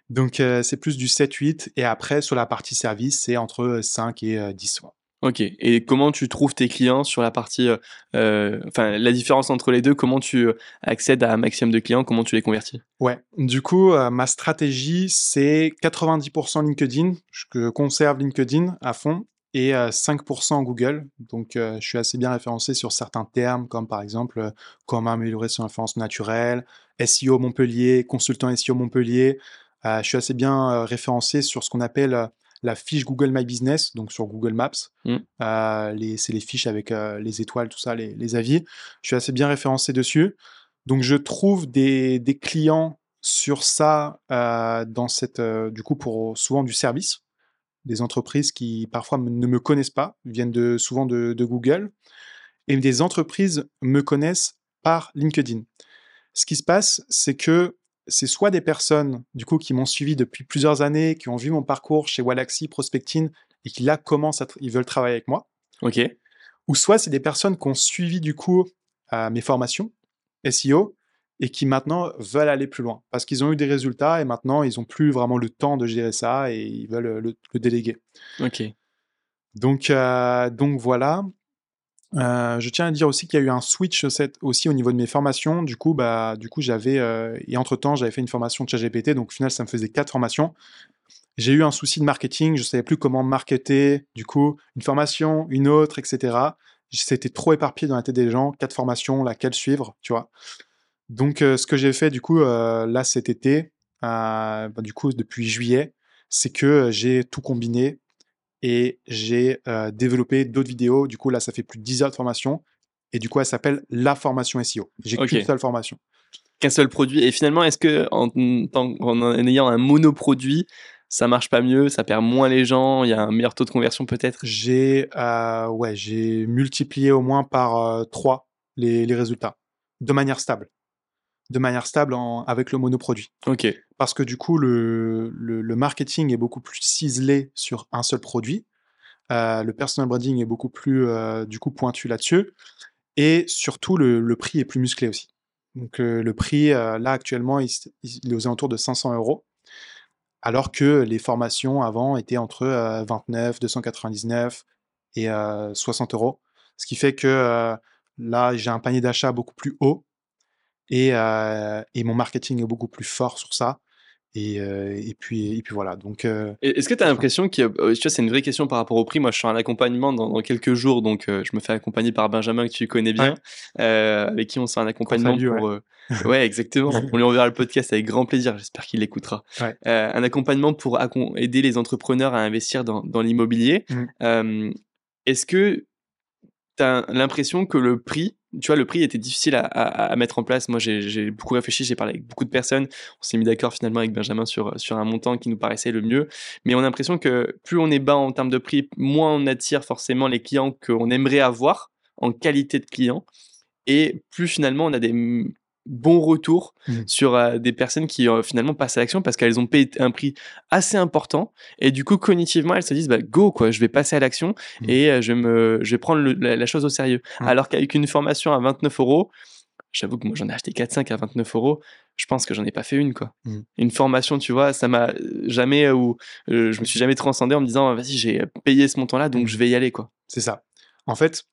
Donc, euh, c'est plus du 7-8. Et après, sur la partie service, c'est entre 5 et 10 mois. Ok. Et comment tu trouves tes clients sur la partie, euh, enfin, la différence entre les deux, comment tu accèdes à un maximum de clients, comment tu les convertis? Ouais. Du coup, ma stratégie, c'est 90% LinkedIn. Je conserve LinkedIn à fond et 5% Google. Donc, je suis assez bien référencé sur certains termes, comme par exemple comment améliorer son influence naturelle, SEO Montpellier, consultant SEO Montpellier. Je suis assez bien référencé sur ce qu'on appelle la fiche Google My Business, donc sur Google Maps. Mmh. c'est les fiches avec les étoiles, tout ça, les, avis. Je suis assez bien référencé dessus. Donc, je trouve des, des clients sur ça, dans cette, du coup, pour souvent du service des entreprises qui parfois ne me connaissent pas, viennent de, souvent de, Google, et des entreprises me connaissent par LinkedIn. Ce qui se passe, c'est que c'est soit des personnes du coup qui m'ont suivi depuis plusieurs années, qui ont vu mon parcours chez Walaxy, Prospecting, et qui là commencent à ils veulent travailler avec moi. Ok. Ou soit c'est des personnes qui ont suivi du coup mes formations SEO et qui maintenant veulent aller plus loin parce qu'ils ont eu des résultats et maintenant ils n'ont plus vraiment le temps de gérer ça et ils veulent le, déléguer. Ok. Donc, euh, donc voilà. Euh, je tiens à dire aussi qu'il y a eu un switch aussi au niveau de mes formations. Du coup, bah, du coup, j'avais euh, et entre temps, j'avais fait une formation de ChatGPT. Donc, au final, ça me faisait quatre formations. J'ai eu un souci de marketing. Je savais plus comment marketer. Du coup, une formation, une autre, etc. C'était trop éparpillé dans la tête des gens. Quatre formations, laquelle suivre, tu vois. Donc, ce que j'ai fait, du coup, là, cet été, bah, du coup, depuis juillet, c'est que j'ai tout combiné et j'ai développé d'autres vidéos. Du coup, là, ça fait plus de 10 heures de formation. Et du coup, elle s'appelle La formation SEO. J'ai qu'une seule formation. qu'un seul produit. Et finalement, est-ce que en, en, ayant un monoproduit, ça marche pas mieux, ça perd moins les gens, il y a un meilleur taux de conversion peut-être? J'ai euh, ouais, j'ai multiplié au moins par 3 les, les, résultats de manière stable. De manière stable en, avec le monoproduit. Ok. Parce que du coup, le, le, le marketing est beaucoup plus ciselé sur un seul produit. Euh, le personal branding est beaucoup plus euh, du coup pointu là-dessus. Et surtout, le, le, prix est plus musclé aussi. Donc euh, le prix, là actuellement, il, il, est aux alentours de 500 euros. Alors que les formations avant étaient entre 29, 299 et 60 euros. Ce qui fait que là, j'ai un panier d'achat beaucoup plus haut et, et, mon marketing est beaucoup plus fort sur ça. Et, et, puis, et puis voilà. Donc, Est-ce que tu as l'impression que, tu vois, c'est une vraie question par rapport au prix. Moi, je suis en accompagnement dans, quelques jours, donc je me fais accompagner par Benjamin que tu connais bien, avec qui on sera un accompagnement pour. Ouais. [LAUGHS] ouais. exactement. [LAUGHS] on lui enverra le podcast avec grand plaisir. J'espère qu'il l'écoutera. un accompagnement pour aider les entrepreneurs à investir dans, dans l'immobilier. Mmh. Est-ce que l'impression que le prix tu vois, le prix était difficile à, mettre en place. Moi, j'ai beaucoup réfléchi, j'ai parlé avec beaucoup de personnes. On s'est mis d'accord finalement avec Benjamin sur, sur un montant qui nous paraissait le mieux. Mais on a l'impression que plus on est bas en termes de prix, moins on attire forcément les clients qu'on aimerait avoir en qualité de client. Et plus finalement on a des bon retour mmh. sur euh, des personnes qui euh, finalement passent à l'action parce qu'elles ont payé un prix assez important et du coup cognitivement elles se disent bah go quoi je vais passer à l'action mmh. et euh, je vais me je vais prendre la, chose au sérieux mmh. alors qu'avec une formation à 29 euros j'avoue que moi j'en ai acheté 4-5 à 29 euros je pense que j'en ai pas fait une quoi une formation tu vois ça m'a jamais ou je me suis jamais transcendé en me disant vas-y j'ai payé ce montant là donc je vais y aller quoi c'est ça en fait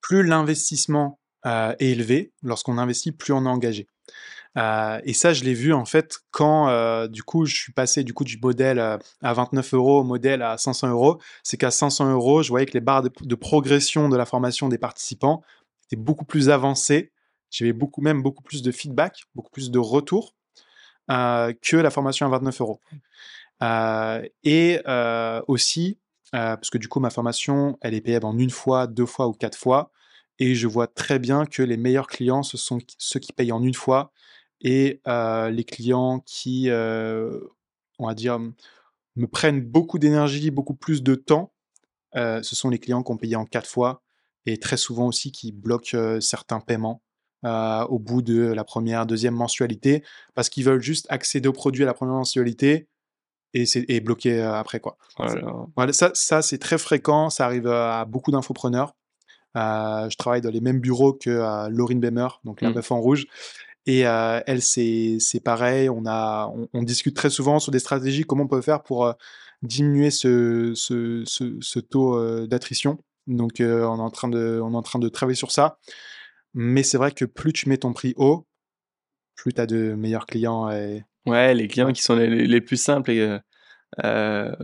plus l'investissement euh, est élevé. Lorsqu'on investit, plus on est engagé. Euh, et ça, je l'ai vu en fait quand euh, du coup je suis passé du coup du modèle à 29 euros au modèle à 500 euros. C'est qu'à 500 euros, je voyais que les barres de, progression de la formation des participants étaient beaucoup plus avancées. J'avais beaucoup même beaucoup plus de feedback, beaucoup plus de retours que la formation à 29 euros. et aussi parce que du coup ma formation, elle est payable en une fois, deux fois ou quatre fois. Et je vois très bien que les meilleurs clients, ce sont ceux qui payent en une fois et les clients qui, on va dire, me prennent beaucoup d'énergie, beaucoup plus de temps, ce sont les clients qui ont payé en quatre fois et très souvent aussi qui bloquent certains paiements au bout de la première, deuxième mensualité parce qu'ils veulent juste accéder au produit à la première mensualité et, et bloquer après quoi. Voilà, ça, ça c'est très fréquent, ça arrive à beaucoup d'infopreneurs. Euh, je travaille dans les mêmes bureaux que euh, Laurine Bemer, donc la mmh. meuf en rouge. Et euh, elle, c'est pareil. On, a, on, discute très souvent sur des stratégies, comment on peut faire pour diminuer ce, ce, ce, taux d'attrition. Donc, on, est en train de, on est en train de travailler sur ça. Mais c'est vrai que plus tu mets ton prix haut, plus tu as de meilleurs clients. Et... Ouais, les clients qui sont les, les plus simples et euh,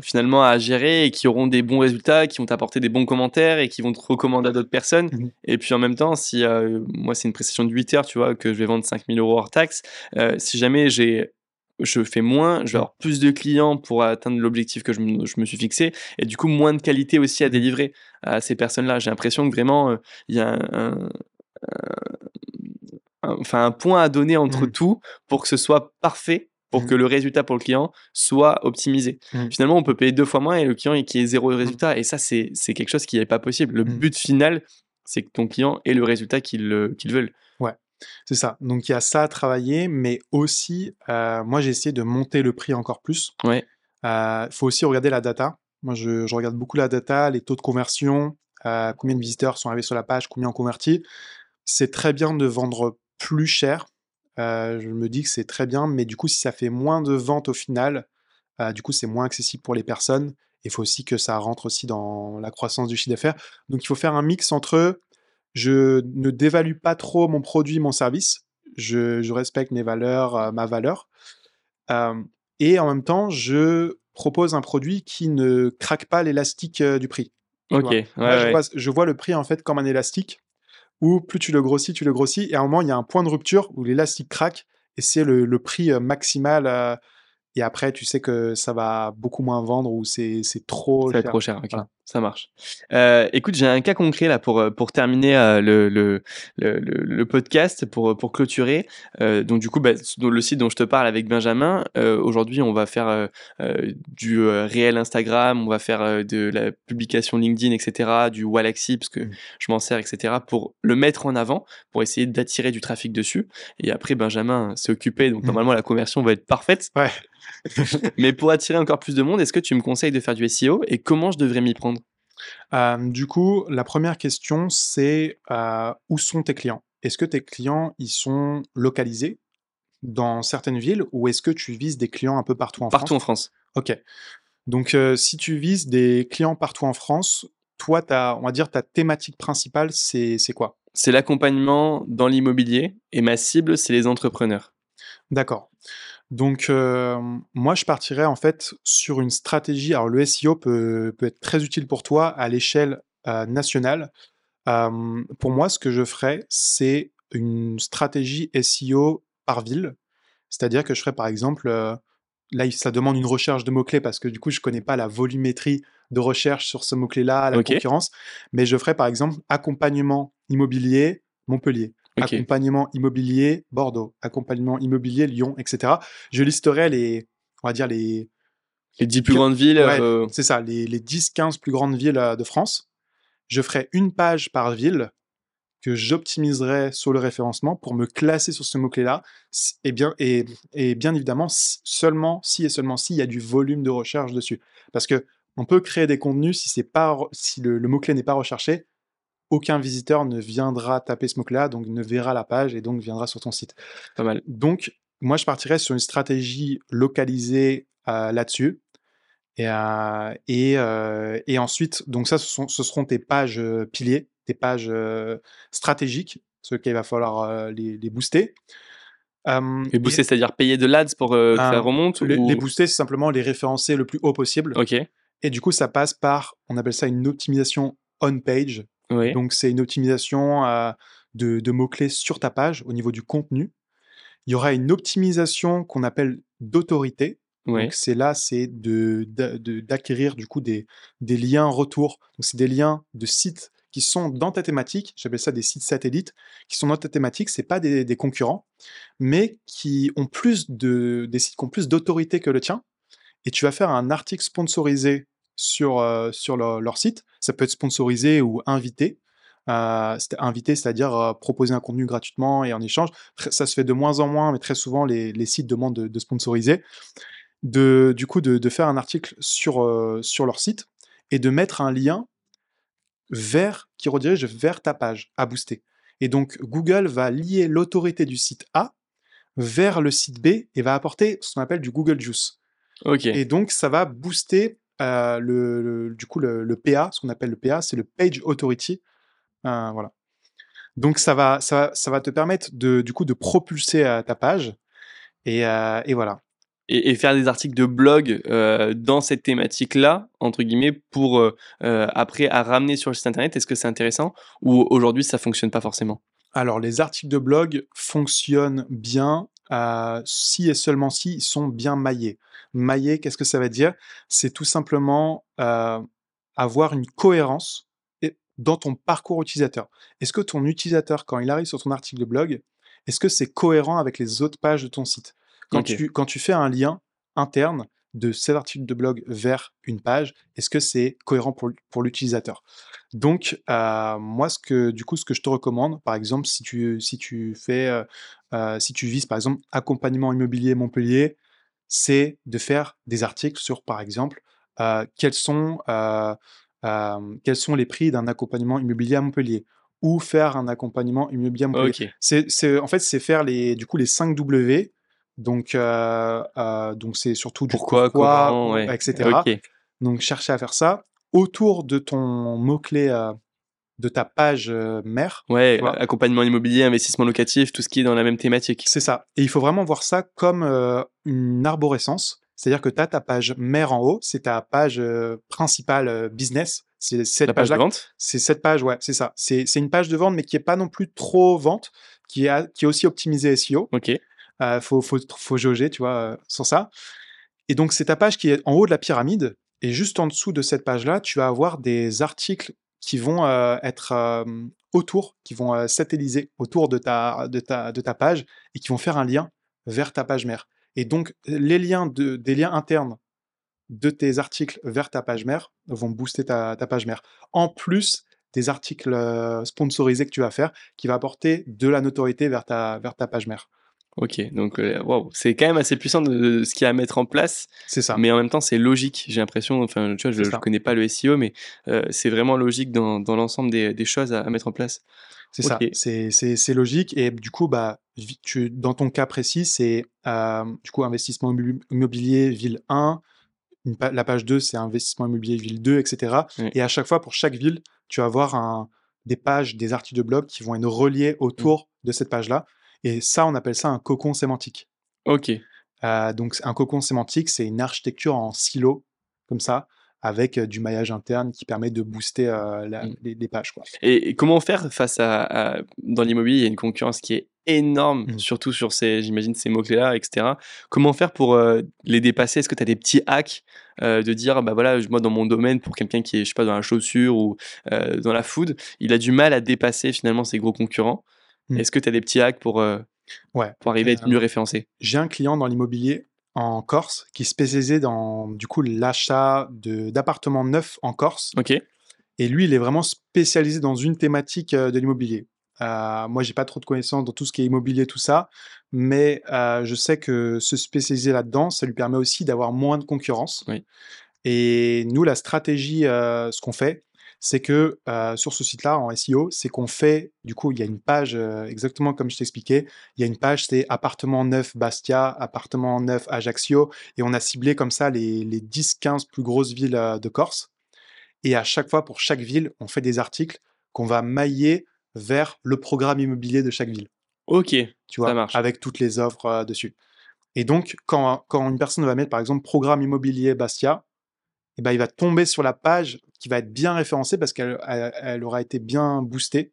finalement à gérer et qui auront des bons résultats, qui vont t'apporter des bons commentaires et qui vont te recommander à d'autres personnes. Mmh et puis en même temps, si euh, moi c'est une prestation de 8 heures, tu vois, que je vais vendre 5000 euros hors taxe, euh, si jamais j'ai je fais moins, je vais avoir plus de clients pour atteindre l'objectif que je me, je me, suis fixé, et du coup moins de qualité aussi à mmh délivrer à ces personnes-là. J'ai l'impression que vraiment il y a un, enfin un point à donner entre mmh tout pour que ce soit parfait pour mmh. que le résultat pour le client soit optimisé. Mmh. Finalement, on peut payer deux fois moins et le client qui ait zéro mmh. résultat. Et ça, c'est quelque chose qui n'est pas possible. Le but final, c'est que ton client ait le résultat qu'il veut. Ouais, c'est ça. Donc il y a ça à travailler, mais aussi, euh, moi j'ai essayé de monter le prix encore plus. Ouais. Il euh, faut aussi regarder la data. Moi, je, je, regarde beaucoup la data, les taux de conversion, euh, combien de visiteurs sont arrivés sur la page, combien ont converti. C'est très bien de vendre plus cher je me dis que c'est très bien, mais du coup, si ça fait moins de ventes au final, du coup, c'est moins accessible pour les personnes. Il faut aussi que ça rentre aussi dans la croissance du chiffre d'affaires. Donc, il faut faire un mix entre je ne dévalue pas trop mon produit, mon service, je, respecte mes valeurs, ma valeur, et en même temps, je propose un produit qui ne craque pas l'élastique du prix. Ok. je vois le prix en fait comme un élastique où plus tu le grossis, tu le grossis, et à un moment, il y a un point de rupture où l'élastique craque, et c'est le, prix euh, maximal. Euh, et après, tu sais que ça va beaucoup moins vendre ou c'est trop ça cher. trop cher. Ça marche. Euh, écoute, j'ai un cas concret là pour, euh, pour terminer euh, le, le, le, le, podcast, pour, pour clôturer. Euh, donc du coup, bah, le site dont je te parle avec Benjamin, aujourd'hui on va faire du réel Instagram, on va faire de la publication LinkedIn, etc., du Wallaxy, parce que mmh. je m'en sers, etc., pour le mettre en avant, pour essayer d'attirer du trafic dessus. Et après, Benjamin s'est occupé, donc mmh. normalement la conversion va être parfaite. Ouais. [LAUGHS] Mais pour attirer encore plus de monde, est-ce que tu me conseilles de faire du SEO et comment je devrais m'y prendre? Euh, Du coup, la première question, c'est euh, où sont tes clients? Est-ce que tes clients, ils sont localisés dans certaines villes ou est-ce que tu vises des clients un peu partout en France Partout en France? Ok. Donc, euh, si tu vises des clients partout en France, toi, as, on va dire, ta thématique principale, c'est quoi? C'est l'accompagnement dans l'immobilier et ma cible, c'est les entrepreneurs. D'accord. Donc, euh, moi, je partirais en fait sur une stratégie. Alors, le SEO peut, peut être très utile pour toi à l'échelle euh, nationale. Euh, pour moi, ce que je ferais, c'est une stratégie SEO par ville. C'est-à-dire que je ferais par exemple, là, ça demande une recherche de mots-clés parce que du coup, je ne connais pas la volumétrie de recherche sur ce mot-clé-là, la concurrence. Mais je ferais par exemple accompagnement immobilier Montpellier accompagnement immobilier Bordeaux, accompagnement immobilier Lyon, etc. Je listerai les, on va dire les... Les 10 plus grandes villes. Euh, c'est ça, les, les 10-15 plus grandes villes euh, de France. Je ferai une page par ville que j'optimiserai sur le référencement pour me classer sur ce mot-clé-là, et bien, et, et, bien évidemment, seulement si et seulement s'il y a du volume de recherche dessus. Parce que on peut créer des contenus si, c'est pas, si le mot-clé n'est pas recherché, aucun visiteur ne viendra taper ce mot-là, donc ne verra la page et donc viendra sur ton site. Pas mal. Donc, moi, je partirais sur une stratégie localisée euh, là-dessus. Et, euh, euh, et, ensuite, donc ça, ce, seront tes pages piliers, tes pages stratégiques, sur lesquelles il va falloir les, booster. les booster, c'est-à-dire payer de l'ADS pour que ça remonte les, les booster, c'est simplement les référencer le plus haut possible. Ok. Et du coup, ça passe par, on appelle ça une optimisation on-page. Donc, c'est une optimisation de, mots-clés sur ta page au niveau du contenu. Il y aura une optimisation qu'on appelle d'autorité. Donc, c'est là, c'est d'acquérir du coup des, liens retour. Donc, c'est des liens de sites qui sont dans ta thématique. J'appelle ça des sites satellites qui sont dans ta thématique. C'est pas des, concurrents, mais qui ont plus de, des sites qui ont plus d'autorité que le tien. Et tu vas faire un article sponsorisé sur, euh, sur leur, site. Ça peut être sponsorisé ou invité. Euh, invité, c'est-à-dire proposer un contenu gratuitement et en échange. Ça se fait de moins en moins, mais très souvent les, sites demandent de, sponsoriser. De, du coup, de, faire un article sur, sur leur site et de mettre un lien vers qui redirige vers ta page à booster. Et donc Google va lier l'autorité du site A vers le site B et va apporter ce qu'on appelle du Google Juice. Et donc ça va booster euh, le, du coup, le, PA, ce qu'on appelle le PA, c'est le Page Authority. Euh, voilà. Donc ça va, ça, ça, va te permettre de, du coup de propulser ta page. Et, euh, et voilà. Et, faire des articles de blog dans cette thématique-là, entre guillemets, pour après à ramener sur le site internet, est-ce que c'est intéressant ou aujourd'hui ça fonctionne pas forcément? Alors les articles de blog fonctionnent bien si et seulement si ils sont bien maillés. Mailler, qu'est-ce que ça veut dire? C'est tout simplement avoir une cohérence dans ton parcours utilisateur. Est-ce que ton utilisateur, quand il arrive sur ton article de blog, est-ce que c'est cohérent avec les autres pages de ton site? Quand, tu, quand tu fais un lien interne de cet article de blog vers une page, est-ce que c'est cohérent pour, pour l'utilisateur? Donc, moi, ce que, du coup, ce que je te recommande, par exemple, si tu, si tu fais, si tu vises, par exemple, accompagnement immobilier Montpellier, c'est de faire des articles sur, par exemple, quels, sont, quels sont les prix d'un accompagnement immobilier à Montpellier ou faire un accompagnement immobilier à Montpellier. C'est, en fait, c'est faire les, du coup, les 5 W. Donc, donc c'est surtout du pourquoi, comment, etc. Donc, chercher à faire ça autour de ton mot-clé de ta page mère. Ouais, accompagnement immobilier, investissement locatif, tout ce qui est dans la même thématique. C'est ça. Et il faut vraiment voir ça comme une arborescence. C'est-à-dire que tu as ta page mère en haut, c'est ta page principale business. C'est cette la page de vente? C'est cette page, ouais, c'est ça. C'est une page de vente, mais qui est pas non plus trop vente, qui est, qui est aussi optimisée SEO. Ok. Euh, faut, faut, faut jauger, tu vois, sur ça. Et donc, c'est ta page qui est en haut de la pyramide. Et juste en dessous de cette page-là, tu vas avoir des articles qui vont être autour, qui vont satelliser autour de ta, de, ta, de ta page et qui vont faire un lien vers ta page mère. Et donc, les liens de, des liens internes de tes articles vers ta page mère vont booster ta, ta page mère. En plus des articles sponsorisés que tu vas faire, qui va apporter de la notoriété vers ta, vers ta page mère. Ok, donc wow, c'est quand même assez puissant de, ce qu'il y a à mettre en place. C'est ça. Mais en même temps, c'est logique. J'ai l'impression, enfin, tu vois, je ne connais pas le SEO, mais c'est vraiment logique dans, dans l'ensemble des, des, choses à, mettre en place. C'est ça, c'est logique. Et du coup, bah, tu, dans ton cas précis, c'est du coup investissement immobilier ville 1, la page 2, c'est investissement immobilier ville 2, etc. Et à chaque fois, pour chaque ville, tu vas avoir un, des pages, des articles de blog qui vont être reliés autour de cette page-là. Et ça, on appelle ça un cocon sémantique. Ok. Euh, donc, un cocon sémantique, c'est une architecture en silo, comme ça, avec du maillage interne qui permet de booster mmh. les, pages. Quoi. Et, comment faire face à, dans l'immobilier, il y a une concurrence qui est énorme, mmh. surtout sur ces, j'imagine, ces mots-clés-là, etc. Comment faire pour les dépasser? Est-ce que tu as des petits hacks de dire, bah voilà, moi dans mon domaine, pour quelqu'un qui est, je sais pas, dans la chaussure ou dans la food, il a du mal à dépasser finalement ses gros concurrents? Mmh. Est-ce que tu as des petits hacks pour, ouais. pour arriver à être mieux référencé? J'ai un client dans l'immobilier en Corse qui est spécialisé dans du coup l'achat d'appartements neufs en Corse. Ok. Et lui, il est vraiment spécialisé dans une thématique de l'immobilier. Euh, moi, j'ai pas trop de connaissances dans tout ce qui est immobilier, tout ça, mais euh, je sais que se spécialiser là-dedans, ça lui permet aussi d'avoir moins de concurrence. Oui. Et nous, la stratégie, euh, ce qu'on fait, c'est que sur ce site-là, en SEO, c'est qu'on fait, du coup, il y a une page, exactement comme je t'expliquais, il y a une page, c'est appartement neuf Bastia, appartement neuf Ajaccio, et on a ciblé comme ça les, les 10-15 plus grosses villes de Corse. Et à chaque fois, pour chaque ville, on fait des articles qu'on va mailler vers le programme immobilier de chaque ville. Ok, tu vois, ça marche. avec toutes les offres dessus. Et donc, quand, quand, une personne va mettre, par exemple, programme immobilier Bastia, eh ben, il va tomber sur la page qui va être bien référencée parce qu'elle elle, aura été bien boostée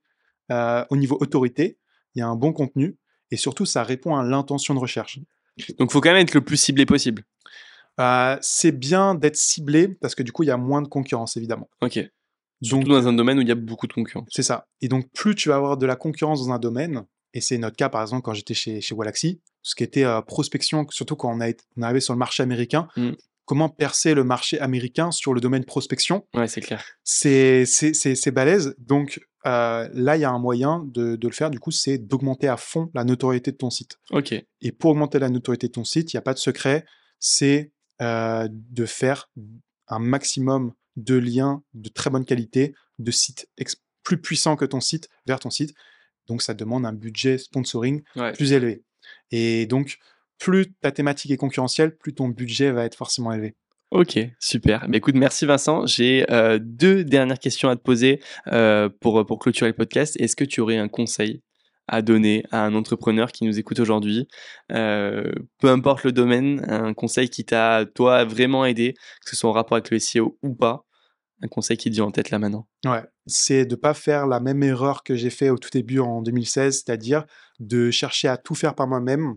au niveau autorité. Il y a un bon contenu et surtout, ça répond à l'intention de recherche. Donc, il faut quand même être le plus ciblé possible. c'est bien d'être ciblé parce que du coup, il y a moins de concurrence, évidemment. Ok. Surtout dans un domaine où il y a beaucoup de concurrence. C'est ça. Et donc, plus tu vas avoir de la concurrence dans un domaine, et c'est notre cas, par exemple, quand j'étais chez, chez Wallaxy, ce qui était euh, prospection, surtout quand on, a, on est arrivé sur le marché américain, mmh. Comment percer le marché américain sur le domaine prospection Ouais, c'est clair. C'est balèze. Donc, euh, là, il y a un moyen de, de le faire, du coup, c'est d'augmenter à fond la notoriété de ton site. Ok. Et pour augmenter la notoriété de ton site, il n'y a pas de secret, c'est euh, de faire un maximum de liens de très bonne qualité, de sites plus puissants que ton site vers ton site. Donc ça demande un budget sponsoring plus élevé. Et donc, plus ta thématique est concurrentielle, plus ton budget va être forcément élevé. Ok, super. Mais écoute, merci Vincent. J'ai euh, deux dernières questions à te poser euh, pour, pour clôturer le podcast. Est-ce que tu aurais un conseil à donner à un entrepreneur qui nous écoute aujourd'hui, euh, peu importe le domaine, un conseil qui t'a, toi, vraiment aidé, que ce soit en rapport avec le SEO ou pas, un conseil qui te vient en tête là maintenant? Ouais, c'est de ne pas faire la même erreur que j'ai fait au tout début en 2016, c'est-à-dire de chercher à tout faire par moi-même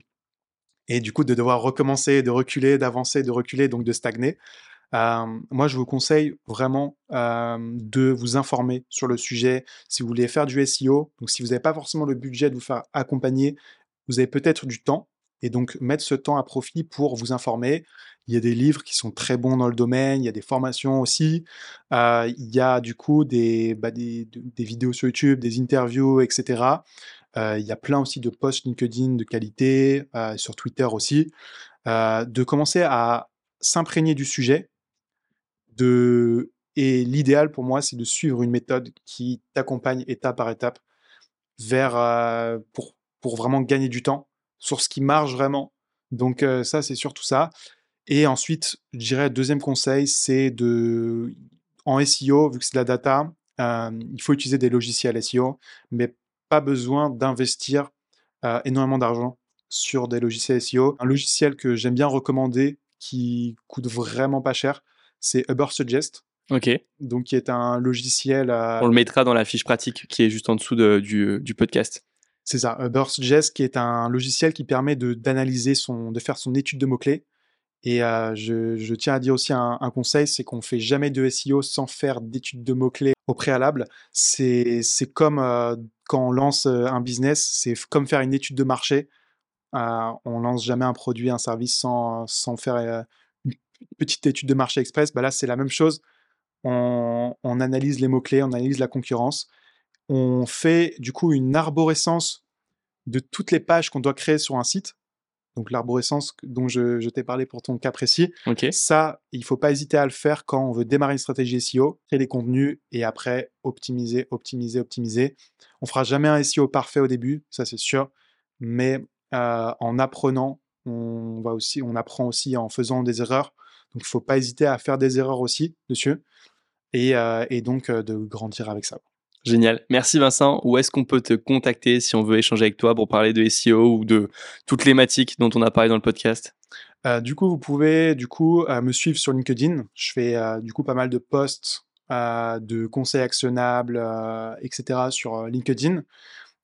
et du coup de devoir recommencer, de reculer, d'avancer, de reculer, donc de stagner. Moi, je vous conseille vraiment de vous informer sur le sujet. Si vous voulez faire du SEO, donc si vous n'avez pas forcément le budget de vous faire accompagner, vous avez peut-être du temps et donc mettre ce temps à profit pour vous informer. Il y a des livres qui sont très bons dans le domaine, il y a des formations aussi, euh, il y a du coup des, bah, des, vidéos sur YouTube, des interviews, etc. Euh, il y a plein aussi de posts LinkedIn de qualité, euh, sur Twitter aussi. de commencer à s'imprégner du sujet. De... Et l'idéal pour moi, c'est de suivre une méthode qui t'accompagne étape par étape vers, pour, pour vraiment gagner du temps sur ce qui marche vraiment. Donc ça, c'est surtout ça. Et ensuite, je dirais, deuxième conseil, c'est de, en SEO, vu que c'est de la data, il faut utiliser des logiciels SEO, mais pas besoin d'investir énormément d'argent sur des logiciels SEO. Un logiciel que j'aime bien recommander, qui coûte vraiment pas cher, c'est Ubersuggest. Ok. Donc, qui est un logiciel. On le mettra dans la fiche pratique qui est juste en dessous du, du podcast. C'est ça, Burst.js qui est un logiciel qui permet de, d'analyser son, de faire son étude de mots-clés Et je, tiens à dire aussi un, conseil, c'est qu'on fait jamais de SEO sans faire d'études de mots-clés au préalable. C'est comme quand on lance un business, c'est comme faire une étude de marché. on lance jamais un produit, un service sans, faire une petite étude de marché express. Bah là, c'est la même chose. On analyse les mots-clés, on analyse la concurrence. On fait du coup une arborescence de toutes les pages qu'on doit créer sur un site donc l'arborescence dont je, t'ai parlé pour ton cas précis. Ça, il faut pas hésiter à le faire quand on veut démarrer une stratégie SEO, créer les contenus et après optimiser, optimiser, optimiser. On fera jamais un SEO parfait au début, ça c'est sûr, mais euh, en apprenant, on va aussi, on apprend aussi en faisant des erreurs. Donc il faut pas hésiter à faire des erreurs aussi dessus et, euh, et donc euh, de grandir avec ça. Génial. Merci Vincent. Où est-ce qu'on peut te contacter si on veut échanger avec toi pour parler de SEO ou de toutes les thématiques dont on a parlé dans le podcast? Euh, Du coup, vous pouvez du coup euh, me suivre sur LinkedIn. Je fais euh, du coup pas mal de posts, de conseils actionnables, etc. sur LinkedIn.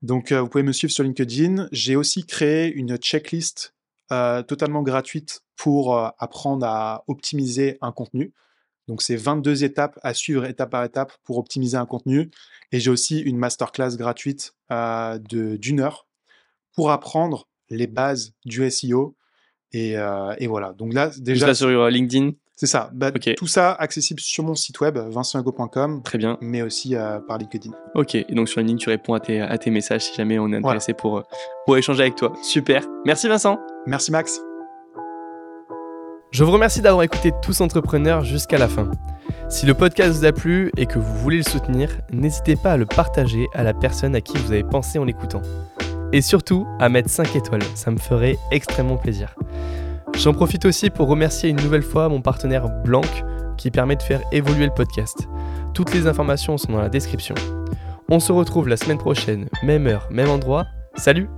Donc, vous pouvez me suivre sur LinkedIn. J'ai aussi créé une checklist totalement gratuite pour apprendre à optimiser un contenu. Donc, c'est 22 étapes à suivre étape par étape pour optimiser un contenu. Et j'ai aussi une masterclass gratuite euh, d'une heure pour apprendre les bases du SEO. Et, euh, et voilà. Donc là, déjà. Tout ça sur euh, LinkedIn? C'est ça. Bah, Tout ça accessible sur mon site web, vincentego.com. Très bien. Mais aussi par LinkedIn. Ok. Et donc sur LinkedIn, tu réponds à tes, à tes messages si jamais on est intéressé pour, pour échanger avec toi. Super. Merci Vincent. Merci Max. Je vous remercie d'avoir écouté Tous Entrepreneurs jusqu'à la fin. Si le podcast vous a plu et que vous voulez le soutenir, n'hésitez pas à le partager à la personne à qui vous avez pensé en l'écoutant. Et surtout, à mettre 5 étoiles, ça me ferait extrêmement plaisir. J'en profite aussi pour remercier une nouvelle fois mon partenaire Blanc qui permet de faire évoluer le podcast. Toutes les informations sont dans la description. On se retrouve la semaine prochaine, même heure, même endroit. Salut